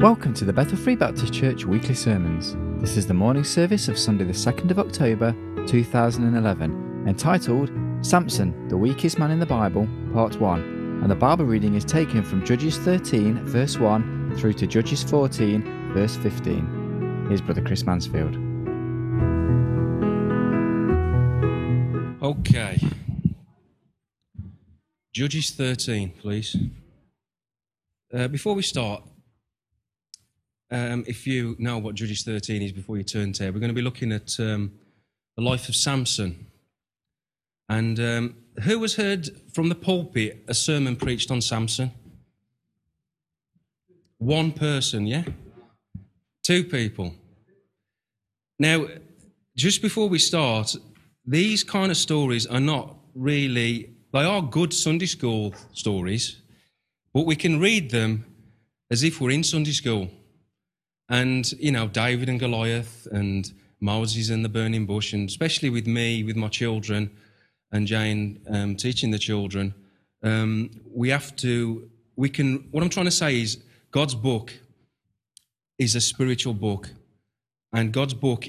Welcome to the Bethel Free Baptist Church weekly sermons. This is the morning service of Sunday, the 2nd of October 2011, entitled Samson, the Weakest Man in the Bible, Part 1. And the Bible reading is taken from Judges 13, verse 1, through to Judges 14, verse 15. Here's Brother Chris Mansfield. Okay. Judges 13, please. Uh, before we start, um, if you know what Judges 13 is before you turn to it, we're going to be looking at um, the life of Samson. And um, who has heard from the pulpit a sermon preached on Samson? One person, yeah? Two people. Now, just before we start, these kind of stories are not really, they are good Sunday school stories, but we can read them as if we're in Sunday school. And, you know, David and Goliath and Moses and the burning bush, and especially with me, with my children, and Jane um, teaching the children, um, we have to, we can, what I'm trying to say is God's book is a spiritual book. And God's book,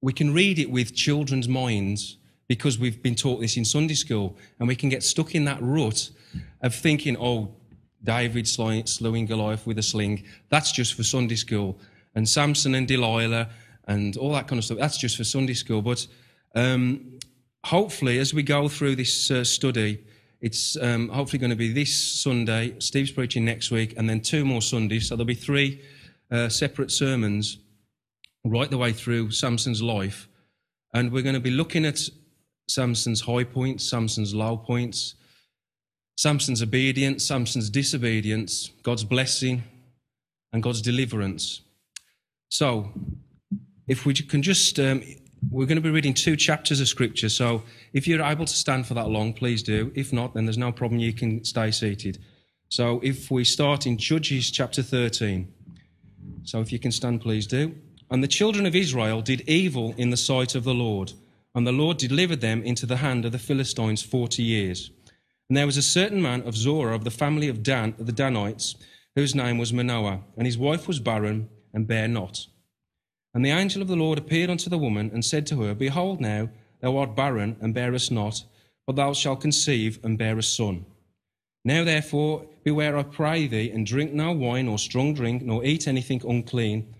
we can read it with children's minds because we've been taught this in Sunday school, and we can get stuck in that rut of thinking, oh, David slewing Goliath with a sling. That's just for Sunday school. And Samson and Delilah and all that kind of stuff. That's just for Sunday school. But um, hopefully, as we go through this uh, study, it's um, hopefully going to be this Sunday. Steve's preaching next week, and then two more Sundays. So there'll be three uh, separate sermons right the way through Samson's life. And we're going to be looking at Samson's high points, Samson's low points, Samson's obedience, Samson's disobedience, God's blessing, and God's deliverance. So, if we can just, um, we're going to be reading two chapters of Scripture. So, if you're able to stand for that long, please do. If not, then there's no problem. You can stay seated. So, if we start in Judges chapter 13. So, if you can stand, please do. And the children of Israel did evil in the sight of the Lord, and the Lord delivered them into the hand of the Philistines forty years. And there was a certain man of Zorah of the family of Dan, the Danites, whose name was Manoah, and his wife was barren and bare not. And the angel of the Lord appeared unto the woman and said to her, Behold, now thou art barren and bearest not, but thou shalt conceive and bear a son. Now therefore beware, I pray thee, and drink no wine or strong drink, nor eat anything unclean.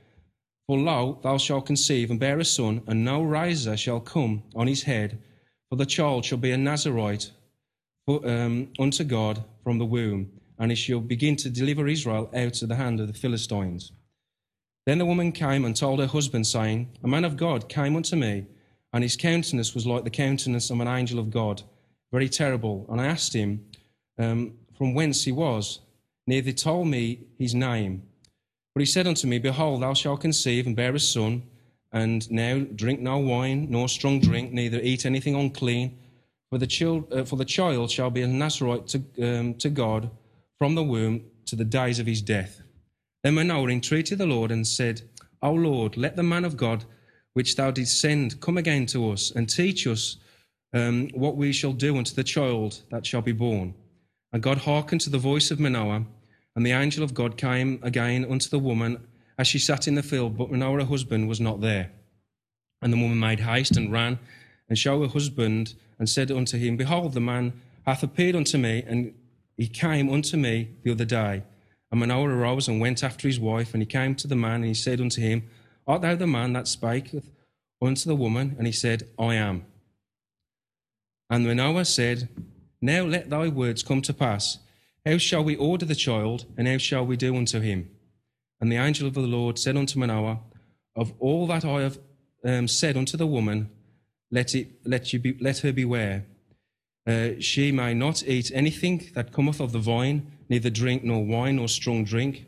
For lo, thou shalt conceive and bear a son, and no razor shall come on his head, for the child shall be a Nazarite um, unto God from the womb, and he shall begin to deliver Israel out of the hand of the Philistines. Then the woman came and told her husband, saying, A man of God came unto me, and his countenance was like the countenance of an angel of God, very terrible. And I asked him um, from whence he was. Neither told me his name. But he said unto me, Behold, thou shalt conceive and bear a son, and now drink no wine, nor strong drink, neither eat anything unclean for the, child, uh, for the child shall be a Nazarite to, um, to God from the womb to the days of his death. Then Manoah entreated the Lord and said, O Lord, let the man of God which thou didst send come again to us and teach us um, what we shall do unto the child that shall be born. And God hearkened to the voice of Manoah, and the angel of God came again unto the woman as she sat in the field, but Manoah, her husband, was not there. And the woman made haste and ran and showed her husband and said unto him, Behold, the man hath appeared unto me, and he came unto me the other day. And Manoah arose and went after his wife, and he came to the man, and he said unto him, Art thou the man that spaketh unto the woman? And he said, I am. And Manoah said, Now let thy words come to pass. How shall we order the child, and how shall we do unto him? And the angel of the Lord said unto Manoah, Of all that I have um, said unto the woman, let, it, let, you be, let her beware. Uh, she may not eat anything that cometh of the vine, neither drink nor wine nor strong drink,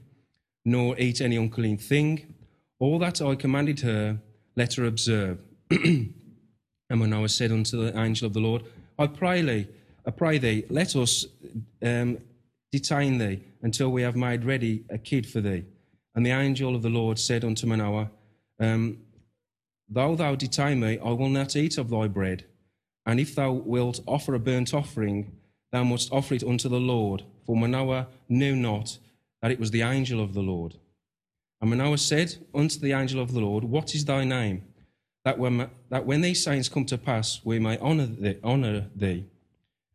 nor eat any unclean thing. All that I commanded her, let her observe. and Manoah said unto the angel of the Lord, I pray thee, I pray thee, let us um, detain thee until we have made ready a kid for thee. And the angel of the Lord said unto Manoah, um, Though thou detain me, I will not eat of thy bread. And if thou wilt offer a burnt offering, thou must offer it unto the Lord. For Manoah knew not that it was the angel of the Lord. And Manoah said unto the angel of the Lord, What is thy name? That when, that when these sayings come to pass, we may honour thee, honour thee.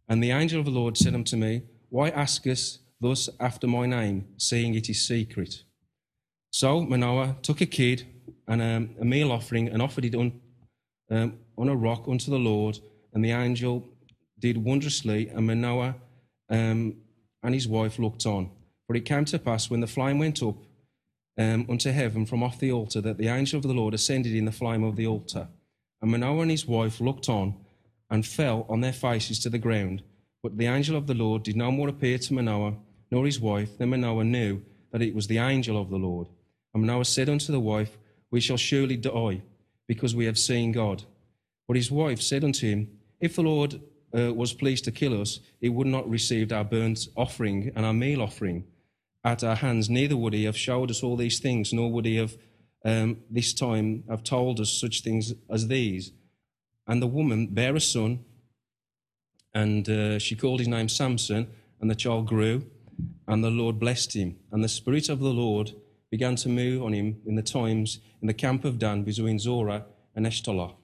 And the angel of the Lord said unto me, Why askest thus after my name, seeing it is secret? So Manoah took a kid and um, a meal offering and offered it on, um, on a rock unto the Lord. And the angel did wondrously, and Manoah um, and his wife looked on. For it came to pass when the flame went up um, unto heaven from off the altar that the angel of the Lord ascended in the flame of the altar. And Manoah and his wife looked on and fell on their faces to the ground. But the angel of the Lord did no more appear to Manoah nor his wife. Then Manoah knew that it was the angel of the Lord. And Manoah said unto the wife, We shall surely die, because we have seen God. But his wife said unto him, If the Lord uh, was pleased to kill us, he would not receive our burnt offering and our meal offering at our hands, neither would he have showed us all these things, nor would he have um, this time have told us such things as these. And the woman bare a son, and uh, she called his name Samson, and the child grew, and the Lord blessed him. And the Spirit of the Lord began to move on him in the times in the camp of Dan between Zorah and Eshtaol.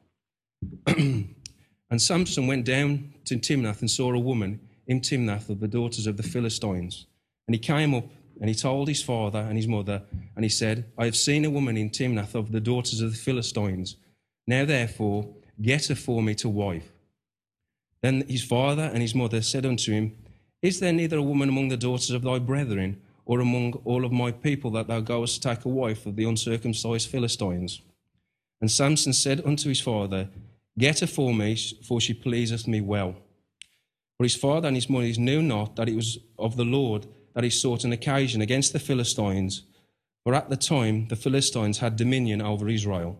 and Samson went down to Timnath and saw a woman in Timnath of the daughters of the Philistines. And he came up and he told his father and his mother, and he said, I have seen a woman in Timnath of the daughters of the Philistines. Now therefore, get her for me to wife. Then his father and his mother said unto him, Is there neither a woman among the daughters of thy brethren, or among all of my people, that thou goest to take a wife of the uncircumcised Philistines? And Samson said unto his father, Get her for me, for she pleaseth me well. For his father and his mother knew not that it was of the Lord that he sought an occasion against the Philistines, for at the time the Philistines had dominion over Israel.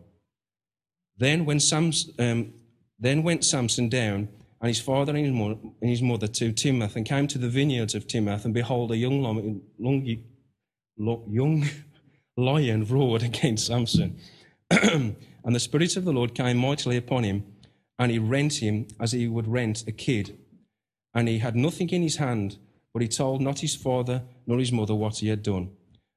Then, when Samson, um, then went Samson down and his father and his, mother, and his mother to Timnath and came to the vineyards of Timnath, and behold, a young, long, young lion roared against Samson. and the Spirit of the Lord came mightily upon him, and he rent him as he would rent a kid. And he had nothing in his hand but he told not his father nor his mother what he had done.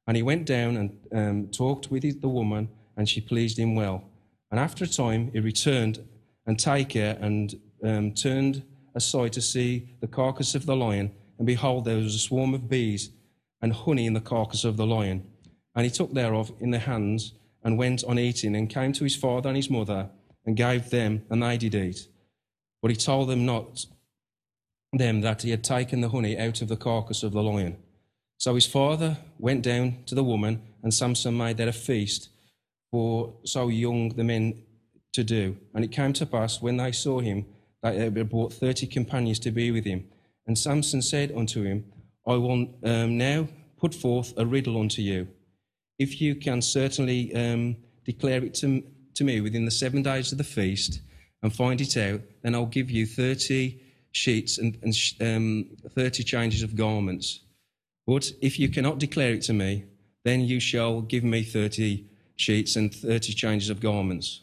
And he went down and um, talked with the woman, and she pleased him well. And after a time, he returned and take her and um, turned aside to see the carcass of the lion. And behold, there was a swarm of bees and honey in the carcass of the lion. And he took thereof in the hands and went on eating, and came to his father and his mother, and gave them, and they did eat. But he told them not them that he had taken the honey out of the carcass of the lion. So his father went down to the woman, and Samson made there a feast for so young the men to do. And it came to pass, when they saw him, that they had brought thirty companions to be with him. And Samson said unto him, I will um, now put forth a riddle unto you. If you can certainly um, declare it to, to me within the seven days of the feast and find it out, then I'll give you thirty sheets and, and um, 30 changes of garments. But if you cannot declare it to me, then you shall give me 30 sheets and 30 changes of garments.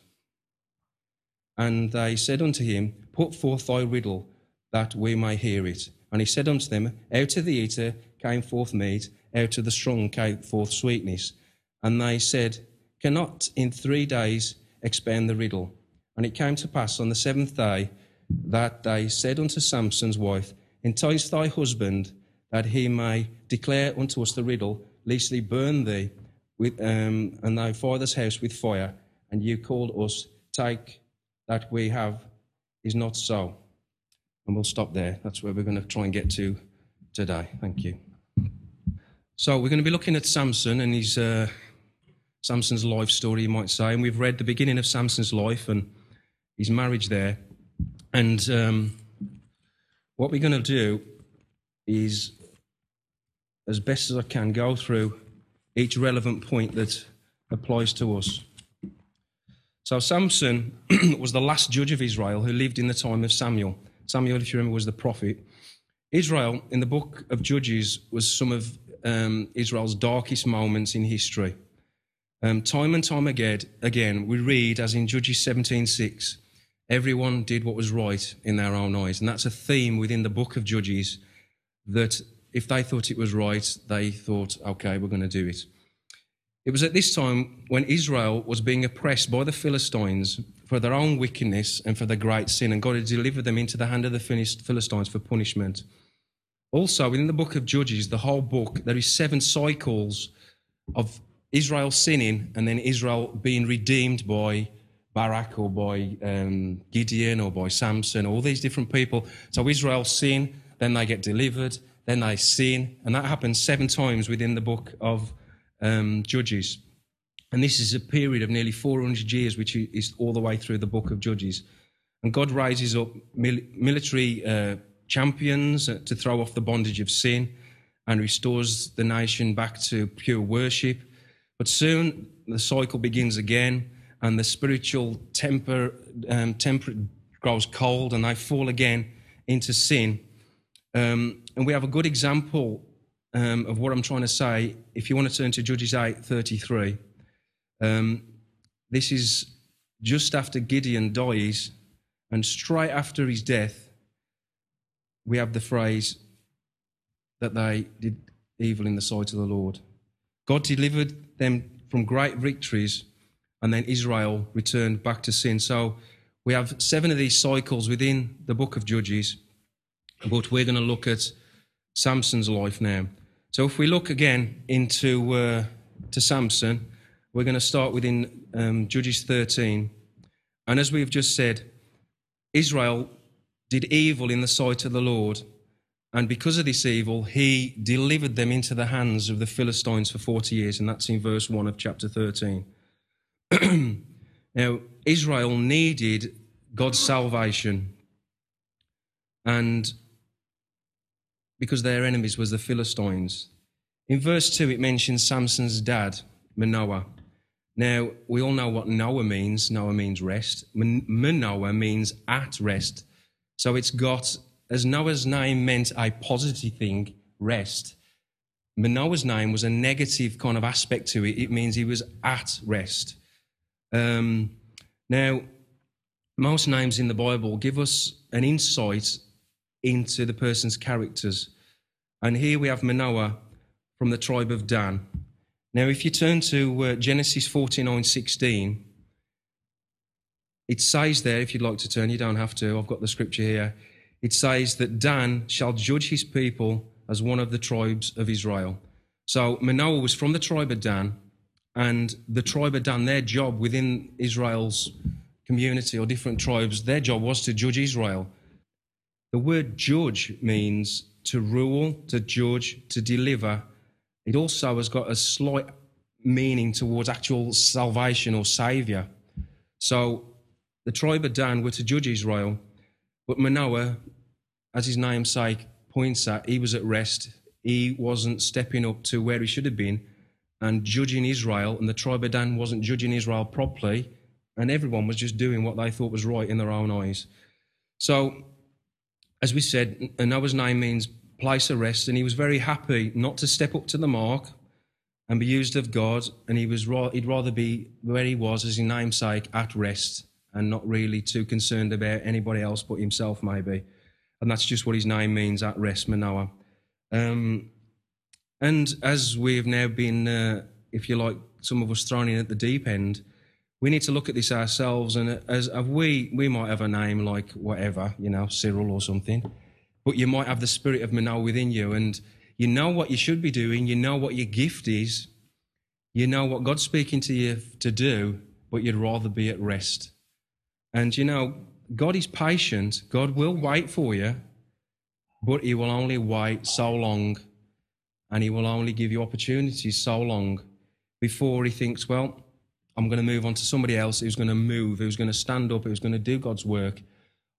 And they said unto him, Put forth thy riddle, that we may hear it. And he said unto them, Out of the eater came forth meat, out of the strong came forth sweetness. And they said, Cannot in three days expand the riddle. And it came to pass on the seventh day that they said unto Samson's wife, Entice thy husband, that he may declare unto us the riddle, lest he burn thee with, um, and thy father's house with fire. And you called us, Take that we have is not so. And we'll stop there. That's where we're going to try and get to today. Thank you. So we're going to be looking at Samson and his uh, Samson's life story, you might say. And we've read the beginning of Samson's life and his marriage there. And um, what we're going to do is, as best as I can, go through each relevant point that applies to us. So, Samson was the last judge of Israel who lived in the time of Samuel. Samuel, if you remember, was the prophet. Israel, in the book of Judges, was some of um, Israel's darkest moments in history. Um, time and time again, again, we read, as in Judges 17:6, Everyone did what was right in their own eyes. And that's a theme within the book of Judges that if they thought it was right, they thought, okay, we're going to do it. It was at this time when Israel was being oppressed by the Philistines for their own wickedness and for their great sin, and God had delivered them into the hand of the Philistines for punishment. Also, within the book of Judges, the whole book, there is seven cycles of Israel sinning and then Israel being redeemed by Barak or by um, Gideon or by Samson, all these different people. So Israel sin, then they get delivered, then they sin, and that happens seven times within the book of um, Judges. And this is a period of nearly 400 years, which is all the way through the book of Judges. And God raises up mil- military uh, champions to throw off the bondage of sin and restores the nation back to pure worship. But soon the cycle begins again, and the spiritual temper, um, temper grows cold, and they fall again into sin. Um, and we have a good example um, of what I'm trying to say. If you want to turn to Judges 8 33. Um, this is just after Gideon dies, and straight after his death, we have the phrase that they did evil in the sight of the Lord. God delivered them from great victories, and then Israel returned back to sin. So we have seven of these cycles within the book of Judges, but we're going to look at Samson's life now. So if we look again into uh, to Samson, we're going to start within um, Judges 13. And as we've just said, Israel did evil in the sight of the Lord. And because of this evil, he delivered them into the hands of the Philistines for 40 years. And that's in verse 1 of chapter 13. now, Israel needed God's salvation. And because their enemies was the Philistines. In verse 2, it mentions Samson's dad, Manoah. Now, we all know what Noah means. Noah means rest. Manoah means at rest. So it's got, as Noah's name meant a positive thing, rest. Manoah's name was a negative kind of aspect to it. It means he was at rest. Um, now, most names in the Bible give us an insight into the person's characters. And here we have Manoah from the tribe of Dan. Now, if you turn to uh, Genesis 49 16, it says there, if you'd like to turn, you don't have to, I've got the scripture here. It says that Dan shall judge his people as one of the tribes of Israel. So Manoah was from the tribe of Dan, and the tribe of Dan, their job within Israel's community or different tribes, their job was to judge Israel. The word judge means to rule, to judge, to deliver, it also has got a slight meaning towards actual salvation or saviour. So the tribe of Dan were to judge Israel, but Manoah, as his namesake points at, he was at rest. He wasn't stepping up to where he should have been and judging Israel, and the tribe of Dan wasn't judging Israel properly, and everyone was just doing what they thought was right in their own eyes. So, as we said, Noah's name means place of rest, and he was very happy not to step up to the mark and be used of God, and he was he'd rather be where he was as his namesake at rest and not really too concerned about anybody else but himself, maybe. And that's just what his name means at rest, Manoah. Um, and as we've now been, uh, if you like, some of us thrown in at the deep end, we need to look at this ourselves. And as we, we might have a name like whatever, you know, Cyril or something but you might have the spirit of Manoah within you, and you know what you should be doing, you know what your gift is, you know what God's speaking to you to do, but you'd rather be at rest. And you know, God is patient, God will wait for you, but He will only wait so long, and He will only give you opportunities so long before He thinks, well, I'm going to move on to somebody else who's going to move, who's going to stand up, who's going to do God's work.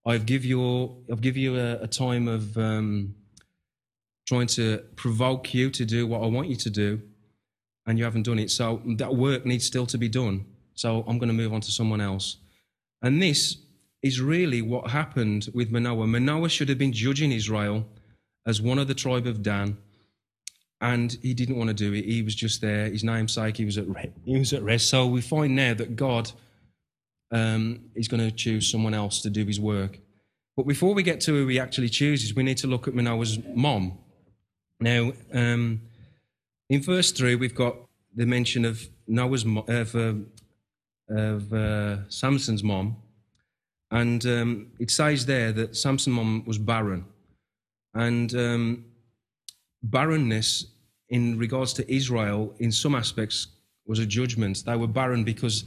I've give you I've give you a, a time of um, trying to provoke you to do what I want you to do, and you haven't done it. So that work needs still to be done. So I'm going to move on to someone else. And this is really what happened with Manoah. Manoah should have been judging Israel as one of the tribe of Dan, and he didn't want to do it. He was just there. His namesake, he was at he was at rest. So we find now that God um, he's going to choose someone else to do his work. But before we get to who he actually chooses, we need to look at Manoah's mom. Now, um, in verse 3, we've got the mention of Noah's of, uh, of uh, Samson's mom, and um, it says there that Samson's mom was barren, and um, barrenness in regards to Israel, in some aspects, was a judgment. They were barren because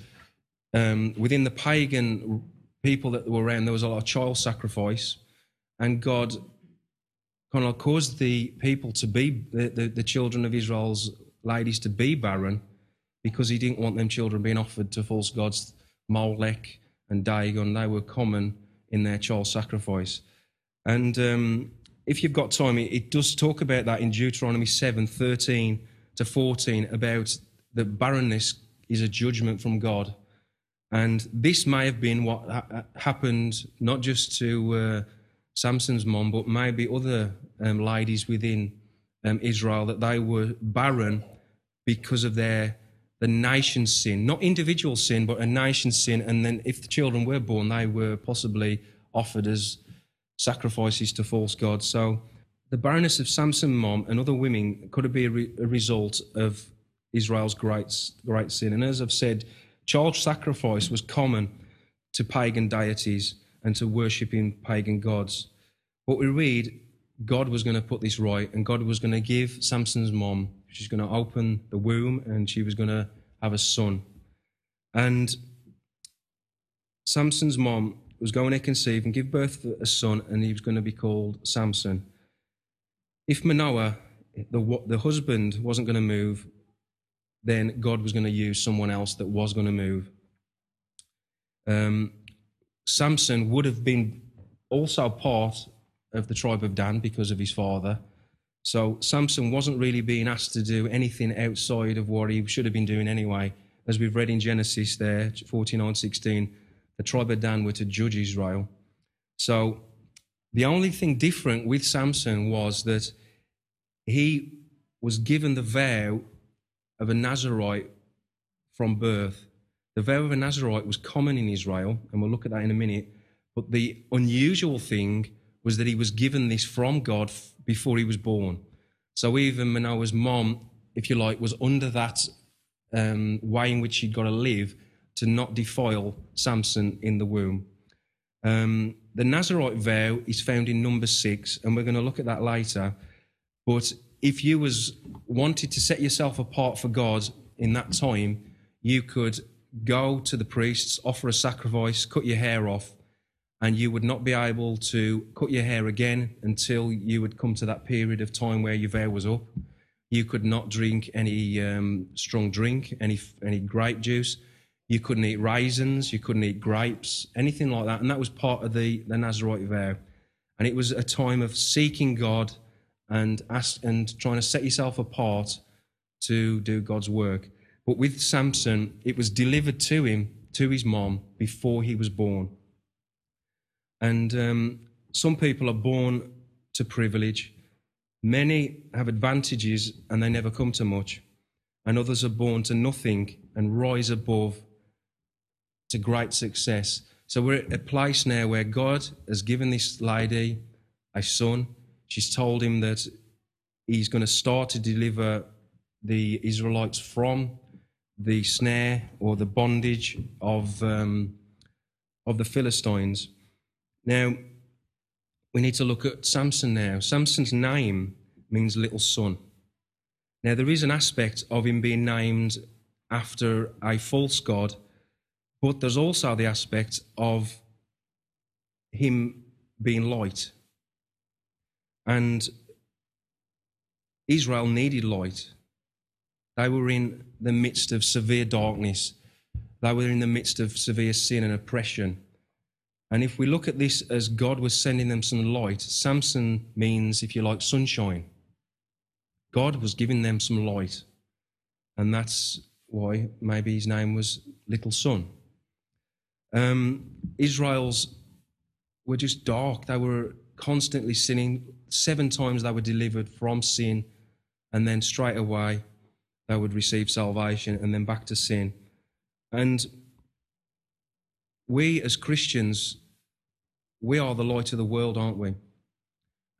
um, within the pagan people that were around, there was a lot of child sacrifice, and God kind of caused the people to be the, the, the children of Israel's ladies to be barren because He didn't want them children being offered to false gods, Molech and Dagon. They were common in their child sacrifice, and um, if you've got time, it, it does talk about that in Deuteronomy 7 13 to 14 about the barrenness is a judgment from God. And this may have been what ha- happened not just to uh, Samson's mom, but maybe other um, ladies within um, Israel that they were barren because of their the nation's sin, not individual sin, but a nation's sin. And then, if the children were born, they were possibly offered as sacrifices to false gods. So, the barrenness of Samson's mom and other women could have been a, re- a result of Israel's great, great sin. And as I've said, child sacrifice was common to pagan deities and to worshipping pagan gods. But we read God was going to put this right, and God was going to give Samson's mom, she's going to open the womb, and she was going to have a son. And Samson's mom was going to conceive and give birth to a son, and he was going to be called Samson. If Manoah, the, the husband, wasn't going to move, then God was going to use someone else that was going to move. Um, Samson would have been also part of the tribe of Dan because of his father. So Samson wasn't really being asked to do anything outside of what he should have been doing anyway. As we've read in Genesis there, 49 16, the tribe of Dan were to judge Israel. So the only thing different with Samson was that he was given the vow of a Nazarite from birth. The vow of a Nazarite was common in Israel, and we'll look at that in a minute. But the unusual thing was that he was given this from God before he was born. So even Manoah's mom, if you like, was under that um, way in which she'd got to live to not defile Samson in the womb. Um, the Nazarite vow is found in number six, and we're going to look at that later. But if you was wanted to set yourself apart for God in that time, you could go to the priests, offer a sacrifice, cut your hair off, and you would not be able to cut your hair again until you would come to that period of time where your vow was up. You could not drink any um, strong drink, any any grape juice. You couldn't eat raisins. You couldn't eat grapes, anything like that. And that was part of the, the Nazarite vow. And it was a time of seeking God and ask, and trying to set yourself apart to do God's work. But with Samson, it was delivered to him, to his mom, before he was born. And um, some people are born to privilege. Many have advantages and they never come to much. And others are born to nothing and rise above to great success. So we're at a place now where God has given this lady a son. She's told him that he's going to start to deliver the Israelites from the snare or the bondage of, um, of the Philistines. Now, we need to look at Samson now. Samson's name means little son. Now, there is an aspect of him being named after a false god, but there's also the aspect of him being light. And Israel needed light. They were in the midst of severe darkness. They were in the midst of severe sin and oppression. And if we look at this as God was sending them some light, Samson means, if you like, sunshine. God was giving them some light. And that's why maybe his name was Little Son. Um, Israel's were just dark. They were constantly sinning. Seven times they were delivered from sin, and then straight away they would receive salvation, and then back to sin. And we as Christians, we are the light of the world, aren't we?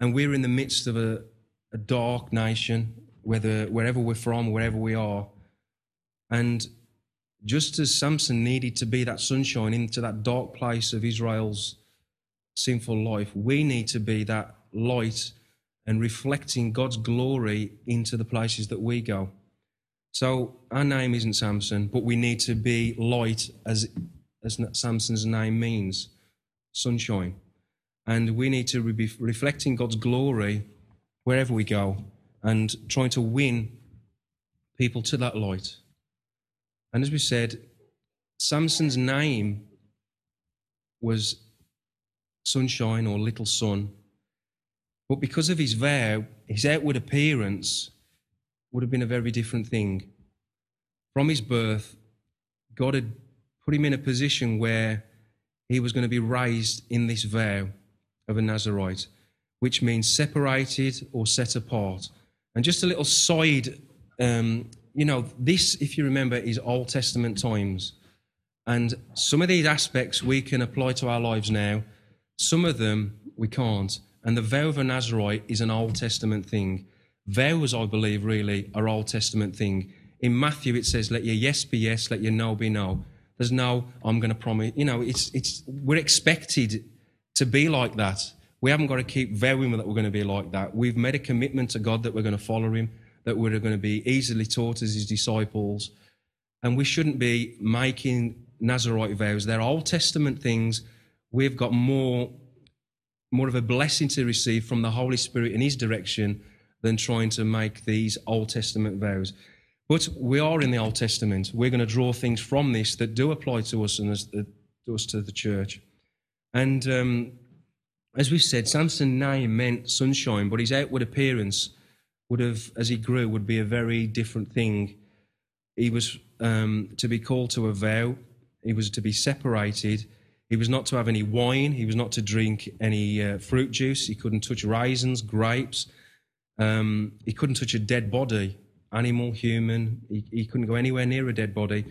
And we're in the midst of a, a dark nation, whether wherever we're from, wherever we are. And just as Samson needed to be that sunshine into that dark place of Israel's sinful life, we need to be that light and reflecting God's glory into the places that we go. So our name isn't Samson, but we need to be light as, as Samson's name means sunshine. And we need to be reflecting God's glory wherever we go and trying to win people to that light. And as we said, Samson's name was sunshine or little sun. But because of his vow, his outward appearance would have been a very different thing. From his birth, God had put him in a position where he was going to be raised in this vow of a Nazarite, which means separated or set apart. And just a little side, um, you know, this, if you remember, is Old Testament times. And some of these aspects we can apply to our lives now, some of them we can't. And the vow of a Nazarite is an Old Testament thing. Vows, I believe, really are Old Testament thing. In Matthew, it says, "Let your yes be yes, let your no be no." There's no, "I'm going to promise." You know, it's it's we're expected to be like that. We haven't got to keep vowing that we're going to be like that. We've made a commitment to God that we're going to follow Him, that we're going to be easily taught as His disciples. And we shouldn't be making Nazarite vows. They're Old Testament things. We've got more, more of a blessing to receive from the Holy Spirit in His direction than trying to make these Old Testament vows. But we are in the Old Testament. We're going to draw things from this that do apply to us and as, uh, to us to the church. And um, as we've said, Samson's name meant sunshine, but his outward appearance would have, as he grew, would be a very different thing. He was um, to be called to a vow. He was to be separated. He was not to have any wine. He was not to drink any uh, fruit juice. He couldn't touch raisins, grapes. Um, he couldn't touch a dead body, animal, human. He, he, couldn't go anywhere near a dead body.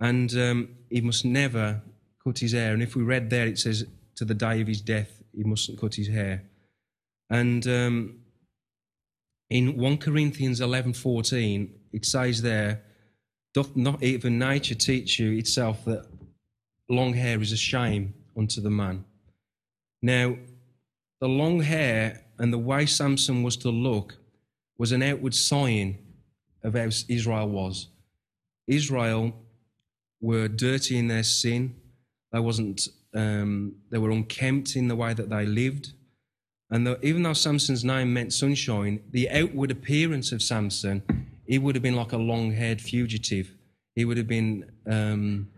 And um, he must never cut his hair. And if we read there, it says to the day of his death, he mustn't cut his hair. And um, in 1 Corinthians 11:14, it says there, "Doth not even nature teach you itself that long hair is a shame unto the man?" Now, the long hair and the way Samson was to look was an outward sign of how Israel was. Israel were dirty in their sin. They wasn't um, they were unkempt in the way that they lived. And the, even though Samson's name meant sunshine, the outward appearance of Samson, he would have been like a long haired fugitive. He would have been um,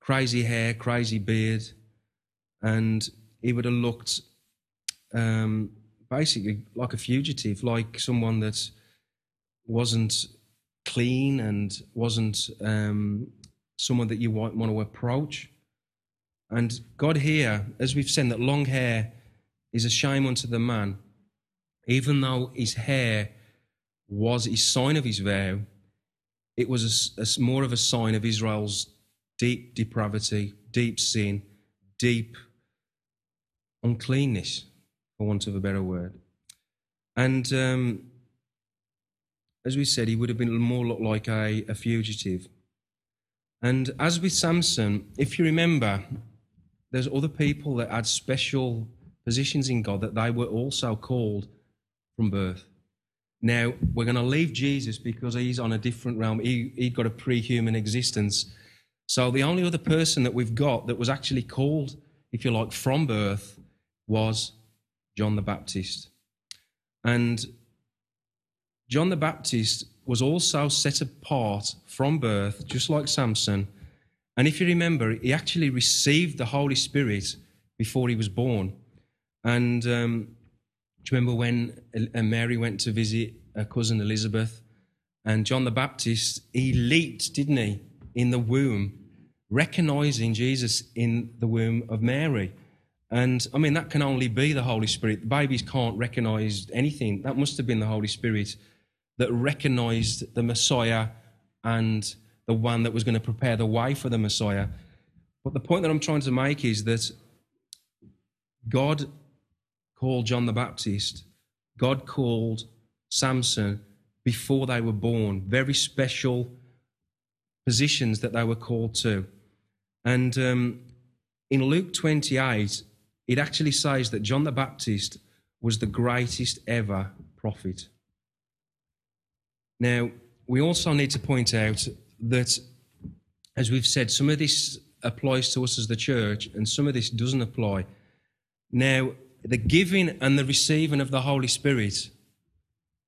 crazy hair, crazy beard, and he would have looked um, basically like a fugitive, like someone that wasn't clean and wasn't um, someone that you want, want to approach. And God here, as we've said, that long hair is a shame unto the man, even though his hair was a sign of his vow, it was a, a, more of a sign of Israel's deep depravity, deep sin, deep uncleanness, for want of a better word. And um, as we said, he would have been more like a, a fugitive. And as with Samson, if you remember, there's other people that had special positions in God that they were also called from birth. Now, we're going to leave Jesus because he's on a different realm. He, he got a pre human existence. So, the only other person that we've got that was actually called, if you like, from birth was John the Baptist. And John the Baptist was also set apart from birth, just like Samson and if you remember, he actually received the Holy Spirit before he was born. And um, do you remember when uh, Mary went to visit her cousin Elizabeth? And John the Baptist, he leaped, didn't he, in the womb, recognizing Jesus in the womb of Mary. And I mean, that can only be the Holy Spirit. The babies can't recognize anything. That must have been the Holy Spirit that recognized the Messiah and the one that was going to prepare the way for the Messiah. But the point that I'm trying to make is that God called John the Baptist, God called Samson before they were born. Very special positions that they were called to. And um, in Luke 28, it actually says that John the Baptist was the greatest ever prophet. Now, we also need to point out that, as we've said, some of this applies to us as the church and some of this doesn't apply. Now, the giving and the receiving of the Holy Spirit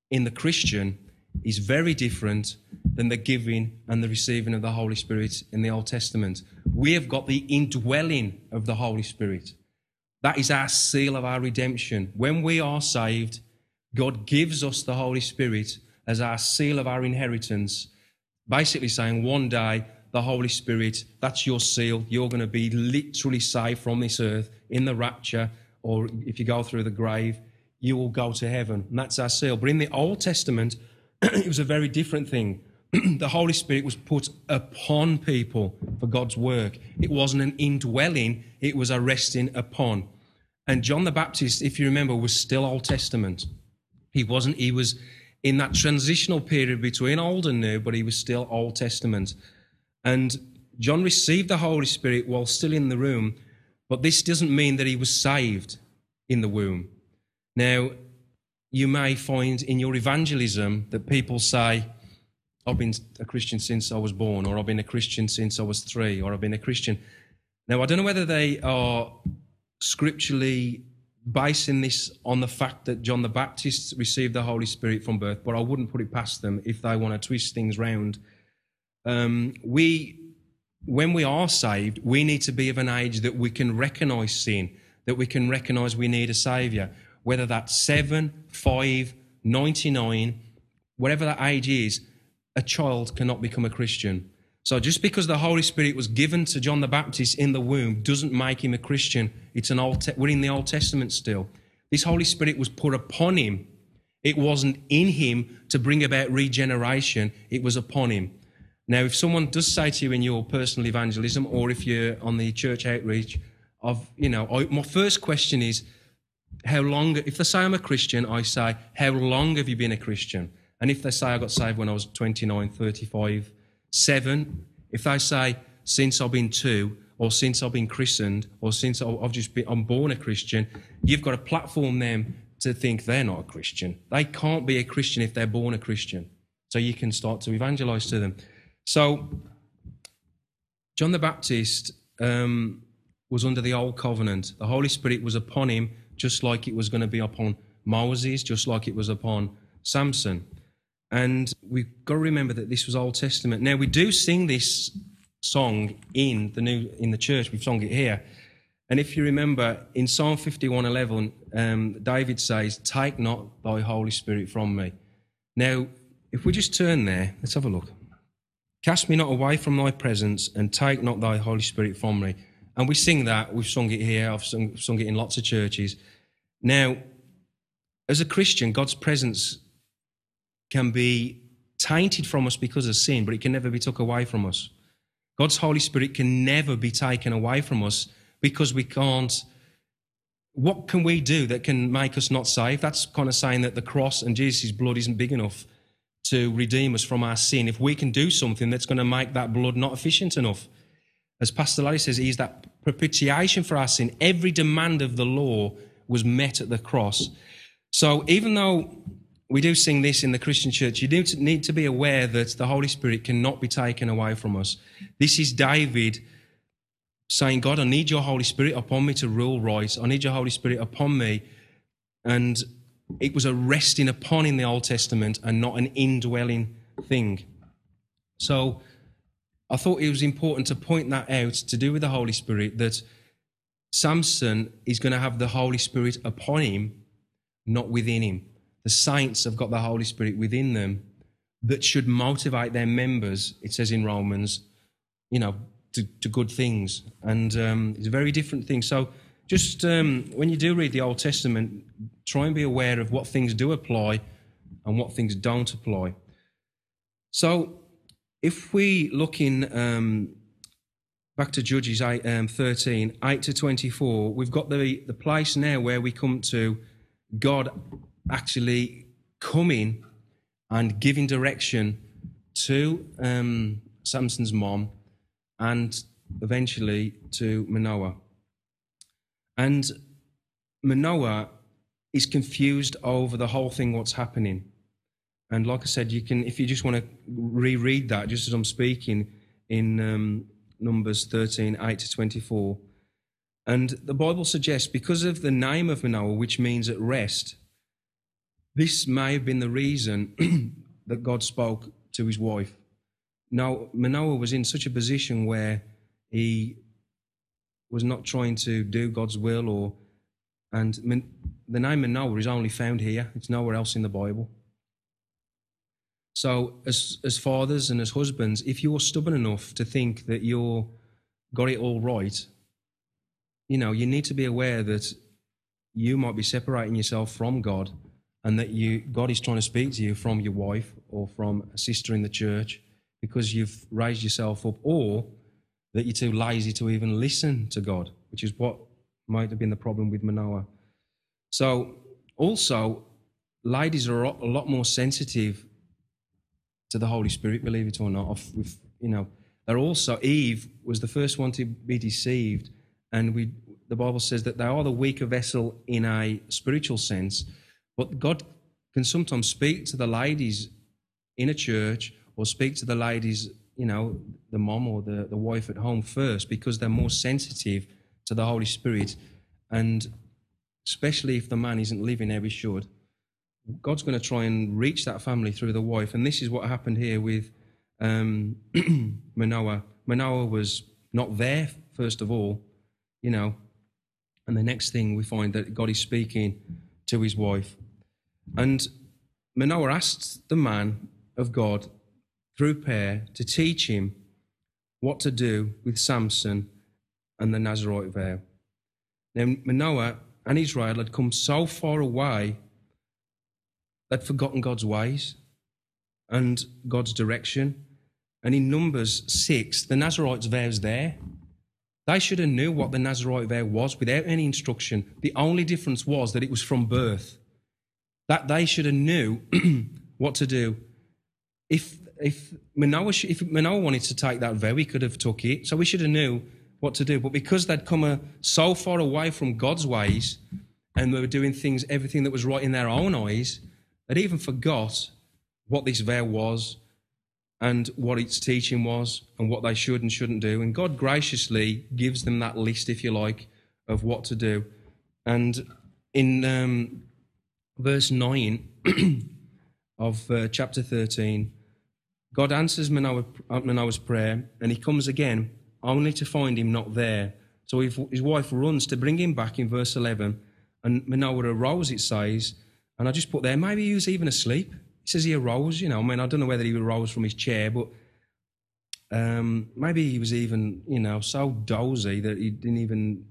in the Christian is very different than the giving and the receiving of the Holy Spirit in the Old Testament. We have got the indwelling of the Holy Spirit. That is our seal of our redemption. When we are saved, God gives us the Holy Spirit as our seal of our inheritance, basically saying one day, the Holy Spirit, that's your seal. You're going to be literally saved from this earth in the rapture, or if you go through the grave, you will go to heaven. And that's our seal. But in the Old Testament, it was a very different thing. the Holy Spirit was put upon people for God's work. It wasn't an indwelling, it was a resting upon. And John the Baptist, if you remember, was still Old Testament. He wasn't, he was in that transitional period between Old and New, but he was still Old Testament. And John received the Holy Spirit while still in the room, but this doesn't mean that he was saved in the womb. Now, you may find in your evangelism that people say, I've been a Christian since I was born, or I've been a Christian since I was three, or I've been a Christian. Now, I don't know whether they are scripturally basing this on the fact that John the Baptist received the Holy Spirit from birth, but I wouldn't put it past them if they want to twist things round. Um, we, when we are saved, we need to be of an age that we can recognize sin, that we can recognize we need a savior whether that's seven, five, 99, whatever that age is, a child cannot become a Christian. So just because the Holy Spirit was given to John the Baptist in the womb doesn't make him a Christian. It's an old. Te- we're in the Old Testament still. This Holy Spirit was put upon him. It wasn't in him to bring about regeneration. It was upon him. Now, if someone does say to you in your personal evangelism, or if you're on the church outreach, of you know, I, my first question is, how long, if they say I'm a Christian, I say, how long have you been a Christian? And if they say I got saved when I was 29, 35, 7, if they say since I've been two, or since I've been christened, or since I've just been, I'm born a Christian, you've got to platform them to think they're not a Christian. They can't be a Christian if they're born a Christian. So you can start to evangelize to them. So John the Baptist um, was under the old covenant. The Holy Spirit was upon him just like it was going to be upon Moses, just like it was upon Samson. And we've got to remember that this was Old Testament. Now we do sing this song in the new in the church. We've sung it here. And if you remember in Psalm 51:11, um, David says, "Take not thy Holy Spirit from me." Now, if we just turn there, let's have a look. Cast me not away from thy presence, and take not thy Holy Spirit from me. And we sing that. We've sung it here. I've sung, sung it in lots of churches. Now, as a Christian, God's presence can be tainted from us because of sin, but it can never be took away from us. God's Holy Spirit can never be taken away from us because we can't. What can we do that can make us not saved? That's kind of saying that the cross and Jesus' blood isn't big enough to redeem us from our sin. If we can do something that's going to make that blood not efficient enough, as Pastor Larry says, he's that propitiation for our sin. Every demand of the law was met at the cross. So even though we do sing this in the Christian church, you do need to be aware that the Holy Spirit cannot be taken away from us. This is David saying, God, I need your Holy Spirit upon me to rule right. I need your Holy Spirit upon me. And it was a resting upon in the Old Testament and not an indwelling thing. So I thought it was important to point that out to do with the Holy Spirit that Samson is going to have the Holy Spirit upon him, not within him. The saints have got the Holy Spirit within them that should motivate their members, it says in Romans, you know, to, to good things. And um, it's a very different thing. So just um, when you do read the Old Testament, try and be aware of what things do apply and what things don't apply. So if we look in um, back to Judges 8, um, 13, 8 to 24, we've got the, the place now where we come to God actually coming and giving direction to um, Samson's mom, and eventually to Manoah. And Manoah is confused over the whole thing, what's happening. And like I said, you can, if you just want to reread that, just as I'm speaking in um, Numbers 13, 8 to 24. And the Bible suggests because of the name of Manoah, which means at rest, this may have been the reason that God spoke to his wife. Now, Manoah was in such a position where he was not trying to do God's will, or and the name Manoah is only found here; it's nowhere else in the Bible. So, as as fathers and as husbands, if you're stubborn enough to think that you're got it all right, you know you need to be aware that you might be separating yourself from God and that you God is trying to speak to you from your wife or from a sister in the church because you've raised yourself up, or that you're too lazy to even listen to God, which is what might have been the problem with Manoah. So, also, ladies are a lot more sensitive to the Holy Spirit, believe it or not. With, you know, they're also Eve was the first one to be deceived, and we the Bible says that they are the weaker vessel in a spiritual sense but God can sometimes speak to the ladies in a church or speak to the ladies, you know, the mom or the, the wife at home first because they're more sensitive to the Holy Spirit. And especially if the man isn't living there, he should, God's going to try and reach that family through the wife. And this is what happened here with um, Manoah. Manoah was not there, first of all, you know. And the next thing we find that God is speaking to his wife. And Manoah asked the man of God through prayer to teach him what to do with Samson and the Nazarite vow. Now, Manoah and Israel had come so far away, they'd forgotten God's ways and God's direction. And in Numbers 6, the Nazarite's vow is there. They should have knew what the Nazarite vow was without any instruction. The only difference was that it was from birth. That they should have knew what to do. If if Manoah, if Manoah wanted to take that vow, he could have took it. So we should have knew what to do. But because they'd come a, so far away from God's ways and they were doing things, everything that was right in their own eyes, they'd even forgot what this vow was and what its teaching was and what they should and shouldn't do. And God graciously gives them that list, if you like, of what to do. And in um, verse 9 of uh, chapter 13, God answers uh, Manoah's prayer, and he comes again, only to find him not there. So his wife runs to bring him back in verse 11, and Manoah arose, it says, and I just put there, maybe he was even asleep. He says he arose, you know, I mean, I don't know whether he arose from his chair, but um, maybe he was even, you know, so dozy that he didn't even,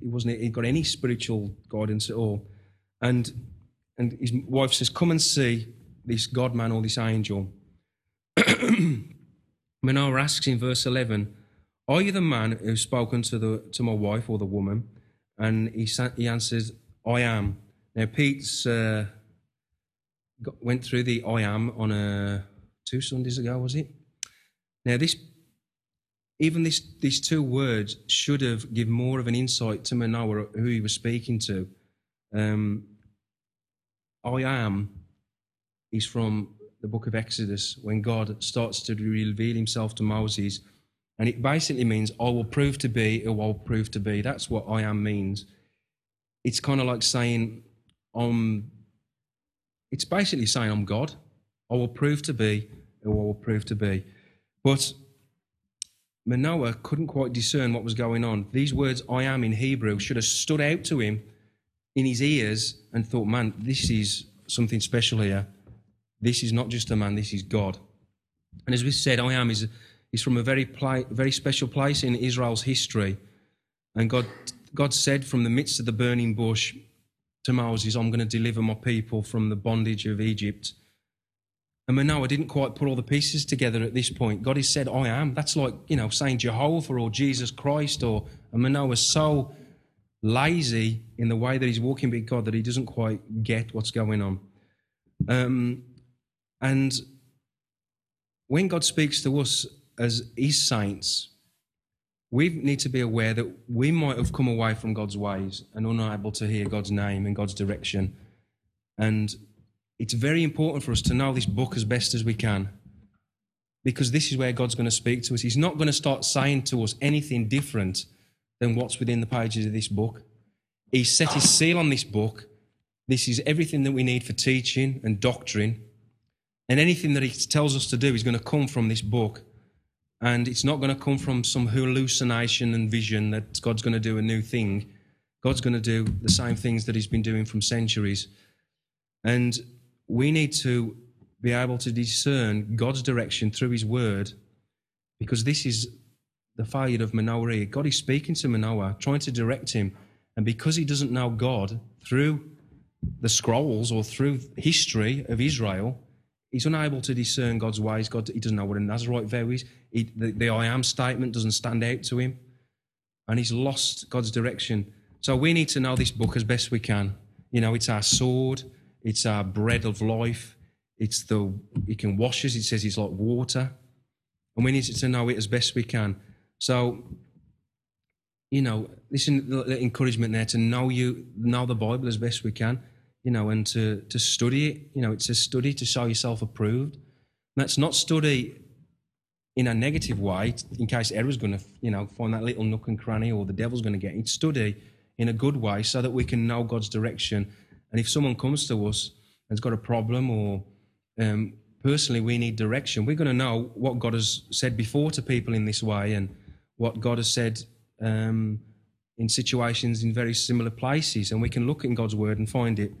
he wasn't, he got any spiritual guidance at all. And and his wife says, Come and see this God man or this angel. Manoah asks in verse 11, Are you the man who's spoken to, the, to my wife or the woman? And he, he answers, I am. Now, Pete's uh, got, went through the I am on a, two Sundays ago, was it? Now, this even this, these two words should have given more of an insight to Manoah, who he was speaking to. Um, I am is from the book of Exodus when God starts to reveal himself to Moses. And it basically means, I will prove to be who I will prove to be. That's what I am means. It's kind of like saying, I'm, it's basically saying, I'm God. I will prove to be who I will prove to be. But Manoah couldn't quite discern what was going on. These words, I am in Hebrew, should have stood out to him in his ears and thought, man, this is something special here. This is not just a man, this is God. And as we said, I am is, is from a very, pla- very special place in Israel's history. And God, God said from the midst of the burning bush to Moses, I'm going to deliver my people from the bondage of Egypt. And Manoah didn't quite put all the pieces together at this point. God has said, I am. That's like, you know, saying Jehovah or Jesus Christ or, and Manoah's so lazy in the way that he's walking with God that he doesn't quite get what's going on. Um, and when God speaks to us as His saints, we need to be aware that we might have come away from God's ways and unable to hear God's name and God's direction. And it's very important for us to know this book as best as we can because this is where God's going to speak to us. He's not going to start saying to us anything different than what's within the pages of this book. He's set his seal on this book. This is everything that we need for teaching and doctrine. And anything that he tells us to do is going to come from this book. And it's not going to come from some hallucination and vision that God's going to do a new thing. God's going to do the same things that he's been doing from centuries. And we need to be able to discern God's direction through his word because this is the failure of Manoah. God is speaking to Manoah, trying to direct him. And because he doesn't know God through the scrolls or through history of Israel, he's unable to discern God's ways. God, he doesn't know what a Nazarite vow is. He, the, the I am statement doesn't stand out to him. And he's lost God's direction. So we need to know this book as best we can. You know, it's our sword, it's our bread of life, it's the, it can wash us. It says it's like water. And we need to know it as best we can. So, you know, listen, the encouragement there to know you, know the Bible as best we can, you know, and to, to study it. You know, it's a study to show yourself approved. That's not study in a negative way, in case error's going to, you know, find that little nook and cranny or the devil's going to get it. Study in a good way so that we can know God's direction. And if someone comes to us and has got a problem or um, personally we need direction. We're going to know what God has said before to people in this way and what God has said um, in situations in very similar places. And we can look in God's word and find it.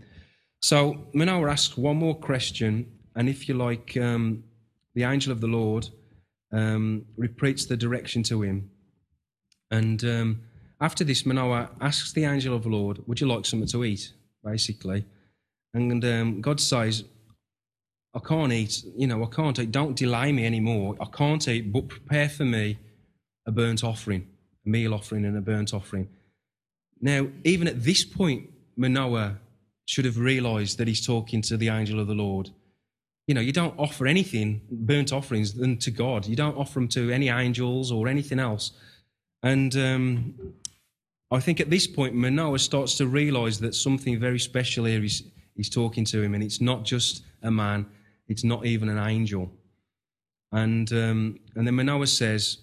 So Manoah asks one more question. And if you like, um, the angel of the Lord um, repeats the direction to him. And um, after this, Manoah asks the angel of the Lord, Would you like something to eat? Basically. And um, God says, I can't eat, you know, I can't eat. Don't delay me anymore. I can't eat, but prepare for me a burnt offering, a meal offering and a burnt offering. Now, even at this point, Manoah should have realized that he's talking to the angel of the Lord. You know, you don't offer anything, burnt offerings, than to God. You don't offer them to any angels or anything else. And um, I think at this point, Manoah starts to realize that something very special here is, is talking to him, and it's not just a man, it's not even an angel. And, um, and then Manoah says,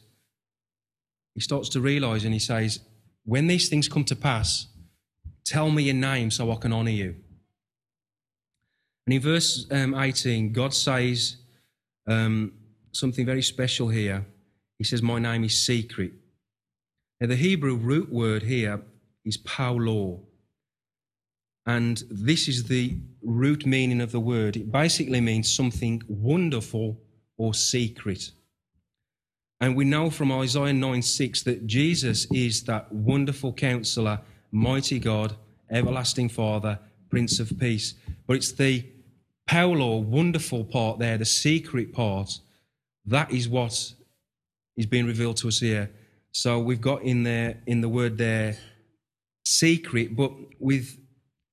he starts to realize and he says, When these things come to pass, tell me your name so I can honor you. And in verse um, 18, God says um, something very special here. He says, My name is secret. Now, the Hebrew root word here is paulo. And this is the root meaning of the word. It basically means something wonderful or secret. And we know from Isaiah 9 6 that Jesus is that wonderful counselor, mighty God, everlasting Father, Prince of Peace. But it's the paulo, wonderful part there, the secret part. That is what is being revealed to us here. So we've got in there, in the word there, secret, but with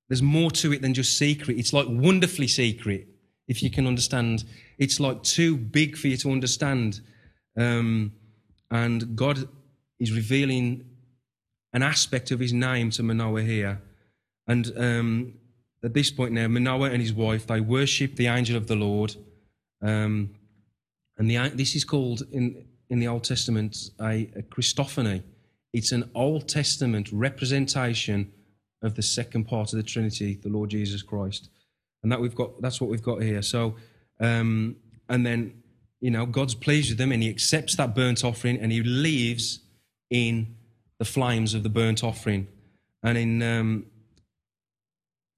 there's more to it than just secret. It's like wonderfully secret, if you can understand. It's like too big for you to understand. Um, and God is revealing an aspect of his name to Manoah here. And um, at this point now, Manoah and his wife, they worship the angel of the Lord. Um, and the, this is called in, in the Old Testament a, a Christophany. It's an Old Testament representation of the second part of the Trinity, the Lord Jesus Christ. And that we've got that's what we've got here. So um, and then you know, God's pleased with them and he accepts that burnt offering and he leaves in the flames of the burnt offering. And in um,